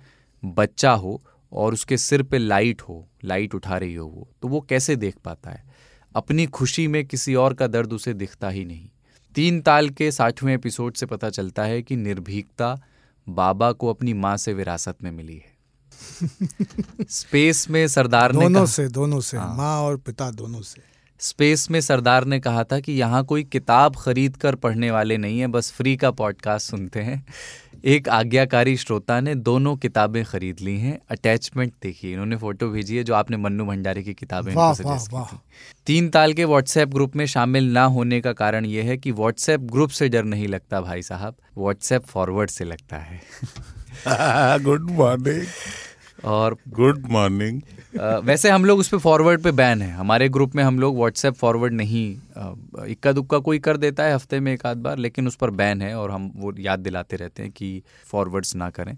बच्चा हो और उसके सिर पे लाइट हो लाइट उठा रही हो वो तो वो कैसे देख पाता है? अपनी खुशी में किसी और का दर्द उसे दिखता ही नहीं। तीन ताल के साठवें एपिसोड से पता चलता है कि निर्भीकता बाबा को अपनी माँ से विरासत में मिली है। स्पेस में सरदार ने दोनों कहा- से दोनों से हाँ। माँ और पिता दोनों से। स्पेस में सरदार ने कहा था कि यहाँ कोई किताब खरीद कर पढ़ने वाले नहीं है बस फ्री का पॉडकास्ट सुनते हैं। एक आज्ञाकारी श्रोता ने दोनों किताबें खरीद ली हैं। अटैचमेंट देखिए इन्होंने फ़ोटो भेजी है जो आपने मन्नू भंडारी की किताबें वाह वाह वाह। तीन ताल के व्हाट्सएप ग्रुप में शामिल ना होने का कारण यह है कि व्हाट्सएप ग्रुप से डर नहीं लगता भाई साहब व्हाट्सएप फॉरवर्ड से लगता है। गुड मॉर्निंग और गुड मॉर्निंग वैसे हम लोग उस पर फॉरवर्ड पे बैन है। हमारे ग्रुप में हम लोग व्हाट्सएप फॉरवर्ड नहीं इक्का दुक्का कोई कर देता है हफ़्ते में एक आध बार लेकिन उस पर बैन है और हम वो याद दिलाते रहते हैं कि फॉरवर्ड्स ना करें।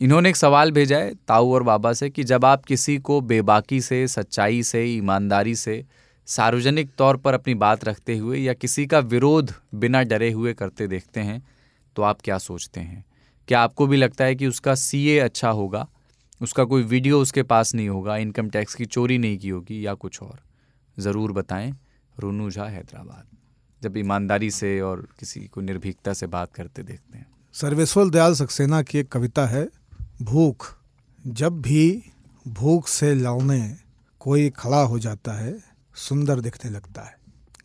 इन्होंने एक सवाल भेजा है ताऊ और बाबा से कि जब आप किसी को बेबाकी से सच्चाई से ईमानदारी से सार्वजनिक तौर पर अपनी बात रखते हुए या किसी का विरोध बिना डरे हुए करते देखते हैं तो आप क्या सोचते हैं? क्या आपको भी लगता है कि उसका सीए अच्छा होगा? उसका कोई वीडियो उसके पास नहीं होगा इनकम टैक्स की चोरी नहीं की होगी या कुछ और। ज़रूर बताएँ, रोनू झा हैदराबाद। जब ईमानदारी से और किसी को निर्भीकता से बात करते देखते हैं। सर्वेश्वर दयाल सक्सेना की एक कविता है, भूख, जब भी भूख से लौने कोई खड़ा हो जाता है, सुंदर दिखने लगता है।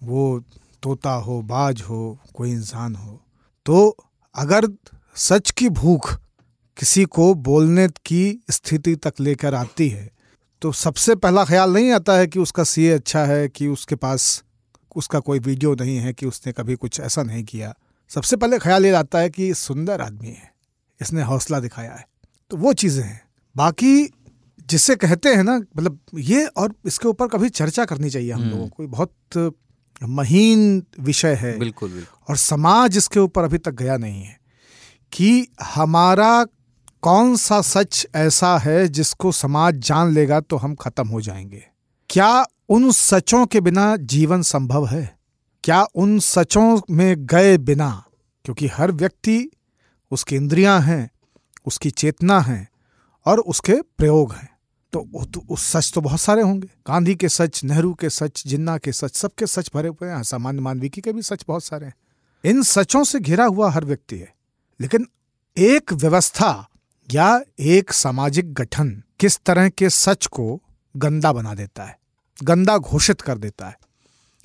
वो तोता हो, बाज हो, कोई इंसान हो। तो अगर सच की भूख किसी को बोलने की स्थिति तक लेकर आती है। तो सबसे पहला ख्याल नहीं आता है कि उसका सीए अच्छा है कि उसके पास उसका कोई वीडियो नहीं है कि उसने कभी कुछ ऐसा नहीं किया। सबसे पहले ख्याल ये आता है कि सुंदर आदमी है। इसने हौसला दिखाया है। तो वो चीज़ें हैं। बाकी जिसे कहते हैं ना मतलब ये और इसके ऊपर कभी चर्चा करनी चाहिए हम लोगों को। बहुत महीन विषय है। बिल्कुल बिल्कुल। और समाज इसके ऊपर अभी तक गया नहीं है कि हमारा कौन सा सच ऐसा है जिसको समाज जान लेगा तो हम खत्म हो जाएँगे? क्या उन सचों के बिना जीवन संभव है? क्या उन सचों में गए बिना? क्योंकि हर व्यक्ति उसकी इंद्रियाँ हैं उसकी चेतना है और उसके प्रयोग हैं। तो, तो उस सच तो बहुत सारे होंगे। गांधी के सच नेहरू के सच जिन्ना के सच सबके सच भरे हुए हैं। सामान्य मानविकी के भी सच बहुत सारे हैं। इन सचों से घिरा हुआ हर व्यक्ति है। लेकिन एक व्यवस्था या एक सामाजिक गठन किस तरह के सच को गंदा बना देता है, गंदा घोषित कर देता है,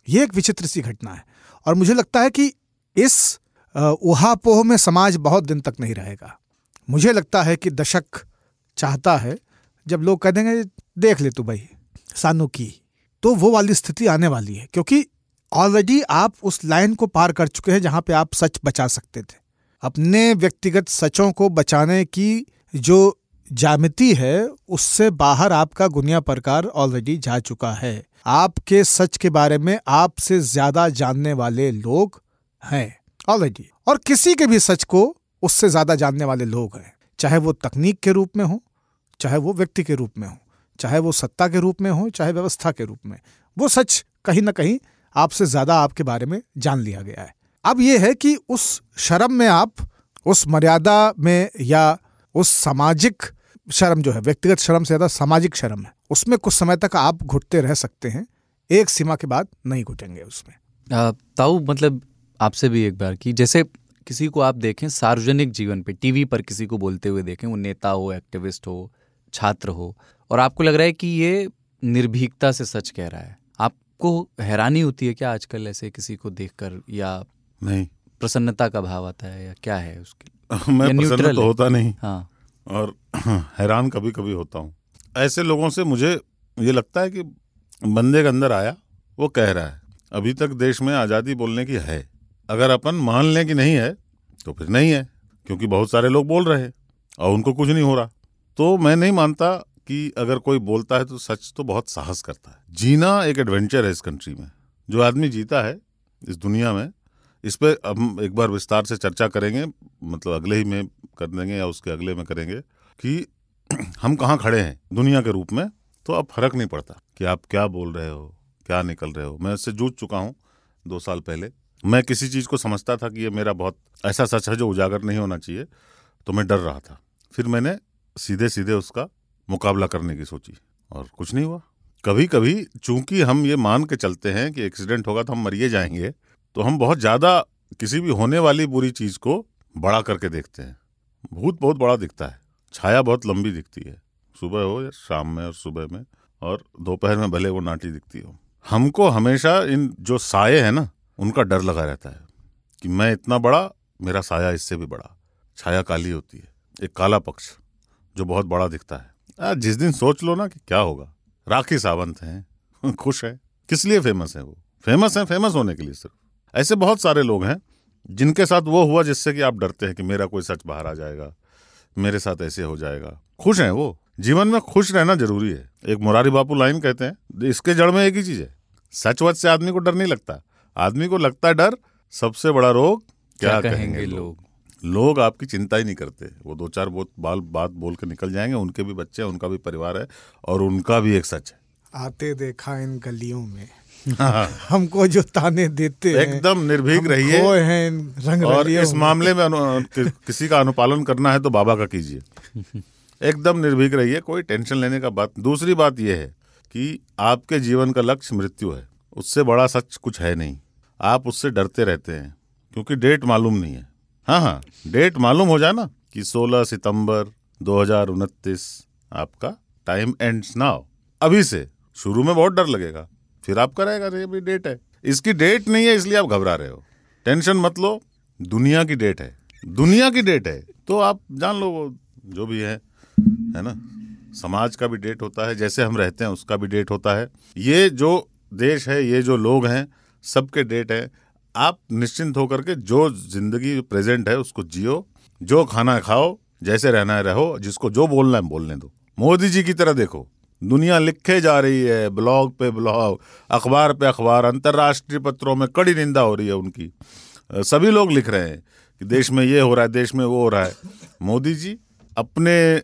ये एक विचित्र सी घटना है। और मुझे लगता है कि इस उहापोह में समाज बहुत दिन तक नहीं रहेगा। मुझे लगता है कि दशक चाहता है, जब लोग कह देंगे देख ले तू भाई, सानू की। तो वो वाली स्थिति आने वाली है, क्योंकि ऑलरेडी आप उस लाइन को पार कर चुके हैं जहाँ पे आप सच बचा सकते थे। अपने व्यक्तिगत सचों को बचाने की जो जामिति है, उससे बाहर आपका गुनिया प्रकार ऑलरेडी जा चुका है। आपके सच के बारे में आपसे ज़्यादा जानने वाले लोग हैं ऑलरेडी और किसी के भी सच को उससे ज़्यादा जानने वाले लोग हैं। चाहे वो तकनीक के रूप में हो, चाहे वो व्यक्ति के रूप में हो, चाहे वो सत्ता के रूप में हो, चाहे व्यवस्था के रूप में। वो सच कहीं ना कहीं आपसे ज़्यादा आपके बारे में जान लिया गया है। अब यह है कि उस शर्म में आप, उस मर्यादा में या उस सामाजिक शर्म जो है, व्यक्तिगत शर्म से ज़्यादा सामाजिक शर्म है, उसमें कुछ समय तक आप घुटते रह सकते हैं, एक सीमा के बाद नहीं घुटेंगे उसमें। ताऊ मतलब आपसे भी एक बार की जैसे किसी को आप देखें, सार्वजनिक जीवन पे, टीवी पर किसी को बोलते हुए देखें, वो नेता हो, एक्टिविस्ट हो, छात्र हो, और आपको लग रहा है कि ये निर्भीकता से सच कह रहा है। आपको हैरानी होती है क्या आजकल ऐसे किसी को देखकर या नहीं। प्रसन्नता का भाव आता है या क्या है उसके मैं प्रसन्न तो होता नहीं। हाँ। और हैरान कभी कभी होता हूँ। ऐसे लोगों से मुझे ये लगता है कि बंदे के अंदर आया वो कह रहा है अभी तक देश में आज़ादी बोलने की है। अगर अपन मान लें कि नहीं है तो फिर नहीं है क्योंकि बहुत सारे लोग बोल रहे हैं और उनको कुछ नहीं हो रहा। तो मैं नहीं मानता कि अगर कोई बोलता है तो सच तो बहुत साहस करता है। जीना एक एडवेंचर है इस कंट्री में। जो आदमी जीता है इस दुनिया में इस पर हम एक बार विस्तार से चर्चा करेंगे मतलब अगले ही में कर देंगे या उसके अगले में करेंगे कि हम कहाँ खड़े हैं दुनिया के रूप में तो अब फ़र्क नहीं पड़ता कि आप क्या बोल रहे हो, क्या निकल रहे हो। मैं इससे जूझ चुका हूँ दो साल पहले। मैं किसी चीज़ को समझता था कि ये मेरा बहुत ऐसा सच है जो उजागर नहीं होना चाहिए तो मैं डर रहा था। फिर मैंने सीधे सीधे उसका मुकाबला करने की सोची और कुछ नहीं हुआ। कभी कभी चूँकि हम ये मान के चलते हैं कि एक्सीडेंट होगा तो हम मरिए जाएँगे तो हम बहुत ज़्यादा किसी भी होने वाली बुरी चीज़ को बड़ा करके देखते हैं। भूत बहुत बड़ा दिखता है, छाया बहुत लंबी दिखती है। सुबह हो या शाम में और सुबह में, और दोपहर में भले वो नाटी दिखती हो। हमको हमेशा इन जो साये हैं ना, उनका डर लगा रहता है कि मैं इतना बड़ा, मेरा साया इससे भी बड़ा। छाया काली होती है, एक काला पक्ष जो बहुत बड़ा दिखता है। जिस दिन सोच लो ना कि क्या होगा, राखी सावंत हैं, खुश है। किस लिए फ़ेमस है वो? फ़ेमस है फ़ेमस होने के लिए सिर्फ़। ऐसे बहुत सारे लोग हैं जिनके साथ वो हुआ जिससे कि आप डरते हैं कि मेरा कोई सच बाहर आ जाएगा मेरे साथ ऐसे हो जाएगा। खुश हैं वो। जीवन में खुश रहना ज़रूरी है। एक मुरारी बापू लाइन कहते हैं इसके जड़ में एक ही चीज़ है। सच वच से आदमी को डर नहीं लगता। आदमी को लगता है डर सबसे बड़ा रोग क्या, क्या कहेंगे, कहेंगे लोग? लोग? आपकी चिंता ही नहीं करते। वो दो चार बहुत बाल बात बोल के निकल जाएँगे उनके भी बच्चे हैं उनका भी परिवार है और उनका भी एक सच है। आते देखा इन गलियों में। हमको जो ताने देते हैं एकदम निर्भीक रहिए हैं रंग और इस मामले में कि, किसी का अनुपालन करना है तो बाबा का कीजिए। एकदम निर्भीक रहिए कोई टेंशन लेने का बात दूसरी बात यह है कि आपके जीवन का लक्ष्य मृत्यु है उससे बड़ा सच कुछ है नहीं। आप उससे डरते रहते हैं क्योंकि डेट मालूम नहीं है। हाँ हाँ डेट मालूम हो जाए ना कि 16 सितंबर दो हज़ार उनतीस आपका टाइम एंड्स नाउ। अभी से शुरू में बहुत डर लगेगा। फिर आपका रहेगा ये भी डेट है? इसकी डेट नहीं है, इसलिए आप घबरा रहे हो। टेंशन मत लो, दुनिया की डेट है। दुनिया की डेट है तो आप जान लो जो भी है है ना? समाज का भी डेट होता है, जैसे हम रहते हैं, उसका भी डेट होता है। ये जो देश है, ये जो लोग हैं, सबके डेट है। आप निश्चिंत होकर के जो ज़िंदगी प्रेजेंट है, उसको जियो। जो खाना खाओ, जैसे रहना है, रहो। जिसको जो बोलना है, बोलने दो। मोदी जी की तरह देखो। दुनिया लिखे जा रही है, ब्लॉग पे ब्लॉग, अखबार पे अखबार, अंतर्राष्ट्रीय पत्रों में कड़ी निंदा हो रही है उनकी। सभी लोग लिख रहे हैं कि देश में ये हो रहा है, देश में वो हो रहा है। मोदी जी अपने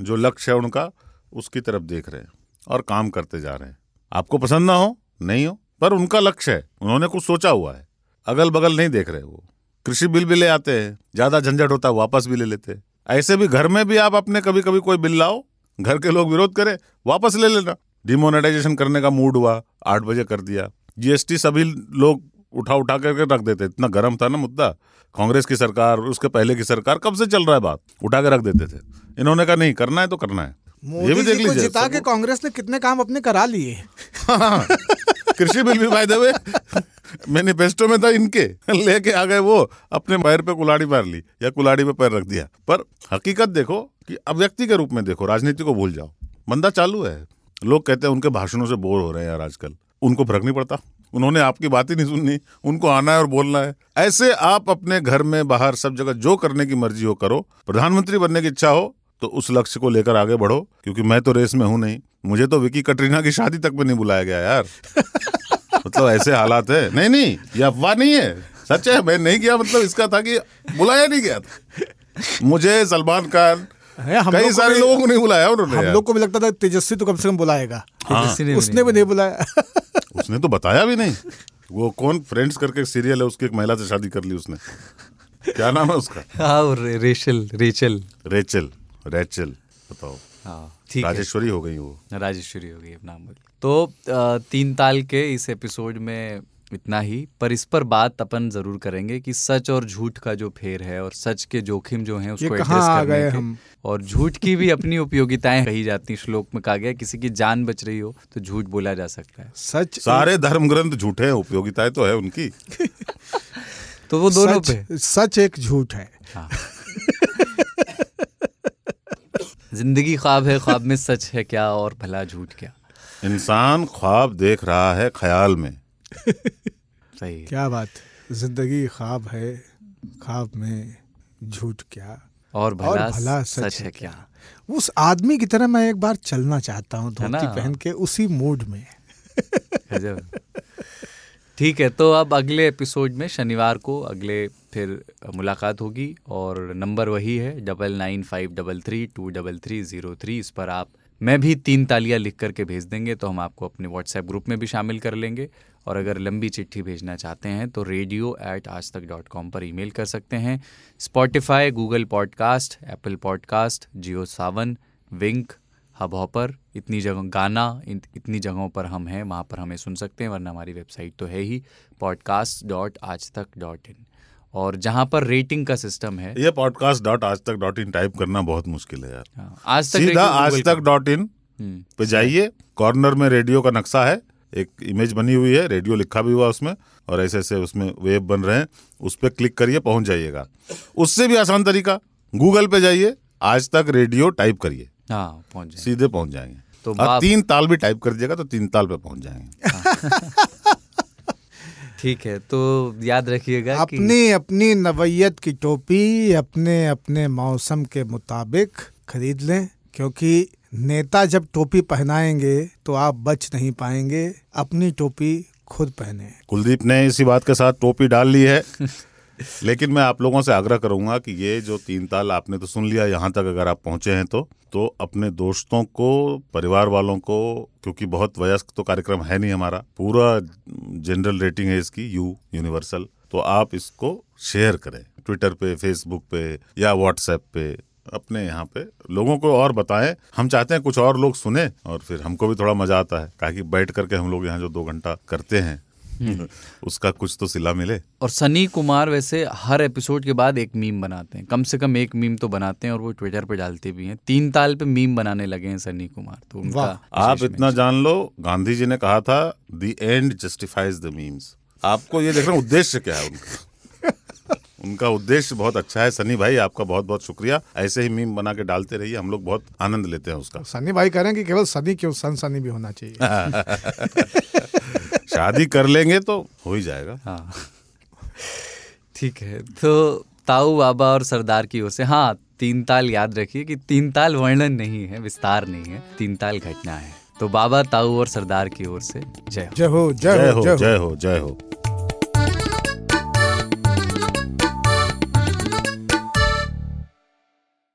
जो लक्ष्य है उनका, उसकी तरफ़ देख रहे हैं और काम करते जा रहे हैं। आपको पसंद ना हो? नहीं हो? पर उनका लक्ष्य है, उन्होंने कुछ सोचा हुआ है। अगल बगल नहीं देख रहे वो। कृषि बिल भी ले आते हैं, ज़्यादा झंझट होता है, वापस भी ले लेते हैं। ऐसे भी घर में भी आप अपने कभी कभी कोई बिल लाओ घर के लोग विरोध करें वापस ले लेना। डिमोनेटाइजेशन करने का मूड हुआ आठ बजे कर दिया। जीएसटी सभी लोग उठा उठा करके रख देते। इतना गर्म था ना मुद्दा। कांग्रेस की सरकार उसके पहले की सरकार कब से चल रहा है बात? उठा के रख देते थे। इन्होंने कहा नहीं करना है तो करना है। ये भी देख लीजिए। जिता के कांग्रेस ने कितने काम अपने करा लिए। हाँ, कृषि बिल भी फ़ायदे हुए मैनिफेस्टो में था इनके। लेके आ गए वो अपने पैर पे कुलाड़ी मार ली या कुलाड़ी पे पैर रख दिया। पर हकीकत देखो कि अब व्यक्ति के रूप में देखो राजनीति को भूल जाओ। मंदा चालू है। लोग कहते हैं उनके भाषणों से बोर हो रहे हैं यार आजकल। उनको फ़र्क नहीं पड़ता। उन्होंने आपकी बात ही नहीं सुननी। उनको आना है और बोलना है। ऐसे आप अपने घर में बाहर सब जगह जो करने की मर्ज़ी हो करो। प्रधानमंत्री बनने की इच्छा हो तो उस लक्ष्य को लेकर आगे बढ़ो। क्योंकि मैं तो रेस में हूँ नहीं। मुझे तो विकी कटरीना की शादी तक में नहीं बुलाया गया यार। मतलब ऐसे हालात है। नहीं नहीं ये अफवाह नहीं है। सच है मैं नहीं किया। मतलब इसका था कि बुलाया नहीं गया था। मुझे सलमान खान कई सारे लोगों को नहीं बुलाया उन्होंने हम लोग को भी लगता था तेजस्वी तो कम से कम बुलाएगा। हाँ। उसने भी नहीं बुलाया। उसने तो बताया भी नहीं। वो कौन फ्रेंड्स करके सीरियल है उसकी एक महिला से शादी कर ली उसने। क्या नाम है उसका? हाँ और रे- रेशल रेचल। रेचल रेचल बताओ। हाँ ठीक राजेश्वरी हो गई वो। राजेश्वरी हो गई अब नाम तो तीन ताल के इस एपिसोड में इतना ही पर इस पर बात अपन ज़रूर करेंगे कि सच और झूठ का जो फेर है और सच के जोखिम जो हैं उसको कहाँ एड्रेस आ करने गए के हम? और झूठ की भी अपनी उपयोगिताएँ कही जाती श्लोक में कहा गया किसी की जान बच रही हो तो झूठ बोला जा सकता है। सच सारे धर्म ग्रंथ झूठे हैं उपयोगिताएँ तो है उनकी। तो वो दोनों सच, पे। सच एक झूठ है। ज़िंदगी ख्वाब है ख्वाब में सच है क्या और भला झूठ क्या? इंसान ख्वाब देख रहा है ख्याल में। सही क्या बात? ज़िंदगी ख्वाब है ख्वाब में झूठ क्या? और भला और भला सच सच है क्या? उस आदमी की तरह मैं एक बार चलना चाहता हूँ? धोती पहन के उसी मूड में। ठीक है तो अब अगले एपिसोड में शनिवार को अगले फिर मुलाकात होगी और नंबर वही है double nine five double three two double three zero three इस पर आप मैं भी तीन तालियाँ लिख करके भेज देंगे तो हम आपको अपने व्हाट्सएप ग्रुप में भी शामिल कर लेंगे। और अगर लंबी चिट्ठी भेजना चाहते हैं तो रेडियो एट आज तक डॉट कॉम पर ईमेल कर सकते हैं। Spotify Google podcast Apple podcast Jio Saavn Wynk Hubhopper इतनी जगह गाना इतनी जगहों पर हम हैं वहाँ पर हमें सुन सकते हैं वरना हमारी वेबसाइट तो है ही पॉडकास्ट डॉट आज तक डॉट इन और जहाँ पर रेटिंग का सिस्टम है ये पॉडकास्ट डॉट आज तक डॉट इन टाइप करना बहुत मुश्किल है यार। हाँ, आज तक सीधा आज तक डॉट इन हम्म, पे जाइए कॉर्नर में रेडियो का नक्शा है एक इमेज बनी हुई है रेडियो लिखा भी हुआ उसमें और ऐसे ऐसे उसमें वेब बन रहे हैं उस पर क्लिक करिए पहुँच जाइएगा। उससे भी आसान तरीका गूगल पे जाइए आज तक रेडियो टाइप करिए। हाँ पहुँच सीधे पहुँच जाएँगे। तो और तीन ताल भी टाइप कर दीजिएगा तो तीन ताल पे पहुँच जाएँगे। ठीक है तो याद रखिएगा कि अपनी अपनी नवैयत की टोपी अपने अपने मौसम के मुताबिक खरीद लें क्योंकि नेता जब टोपी पहनाएँगे तो आप बच नहीं पाएँगे अपनी टोपी खुद पहने। कुलदीप ने इसी बात के साथ टोपी डाल ली है। लेकिन मैं आप लोगों से आग्रह करूँगा कि ये जो तीन ताल आपने तो सुन लिया यहाँ तक अगर आप पहुँचे हैं तो तो अपने दोस्तों को परिवार वालों को क्योंकि बहुत वयस्क तो कार्यक्रम है नहीं हमारा पूरा जनरल रेटिंग है इसकी यू यूनिवर्सल तो आप इसको शेयर करें। ट्विटर पे फेसबुक पे या व्हाट्सएप पे अपने यहाँ पे लोगों को और बताएँ। हम चाहते हैं कुछ और लोग सुने और फिर हमको भी थोड़ा मज़ा आता है। ताकि बैठ करके हम लोग यहाँ जो दो घंटा करते हैं उसका कुछ तो सिला मिले। और सनी कुमार वैसे हर एपिसोड के बाद एक मीम बनाते हैं। कम से कम एक मीम तो बनाते हैं और वो ट्विटर पे डालते भी हैं। तीन ताल पे मीम बनाने लगे हैं सनी कुमार तो उनका आप इतना जान लो गांधी जी ने कहा था the end justifies the memes आपको ये देखना उद्देश्य क्या है उनका? उनका उद्देश्य बहुत अच्छा है। सनी भाई आपका बहुत बहुत शुक्रिया। ऐसे ही मीम बना के डालते रहिए हम लोग बहुत आनंद लेते हैं उसका। सनी भाई कह रहे हैं कि केवल सनी क्यों सन सनी भी होना चाहिए? शादी कर लेंगे तो हो ही जाएगा। हाँ। ठीक है तो ताऊ बाबा और सरदार की ओर से हाँ तीन ताल याद रखिए कि तीन ताल वर्णन नहीं है विस्तार नहीं है तीन ताल घटना है। तो बाबा ताऊ और सरदार की ओर से जय हो जय हो जय हो। जय हो जय हो।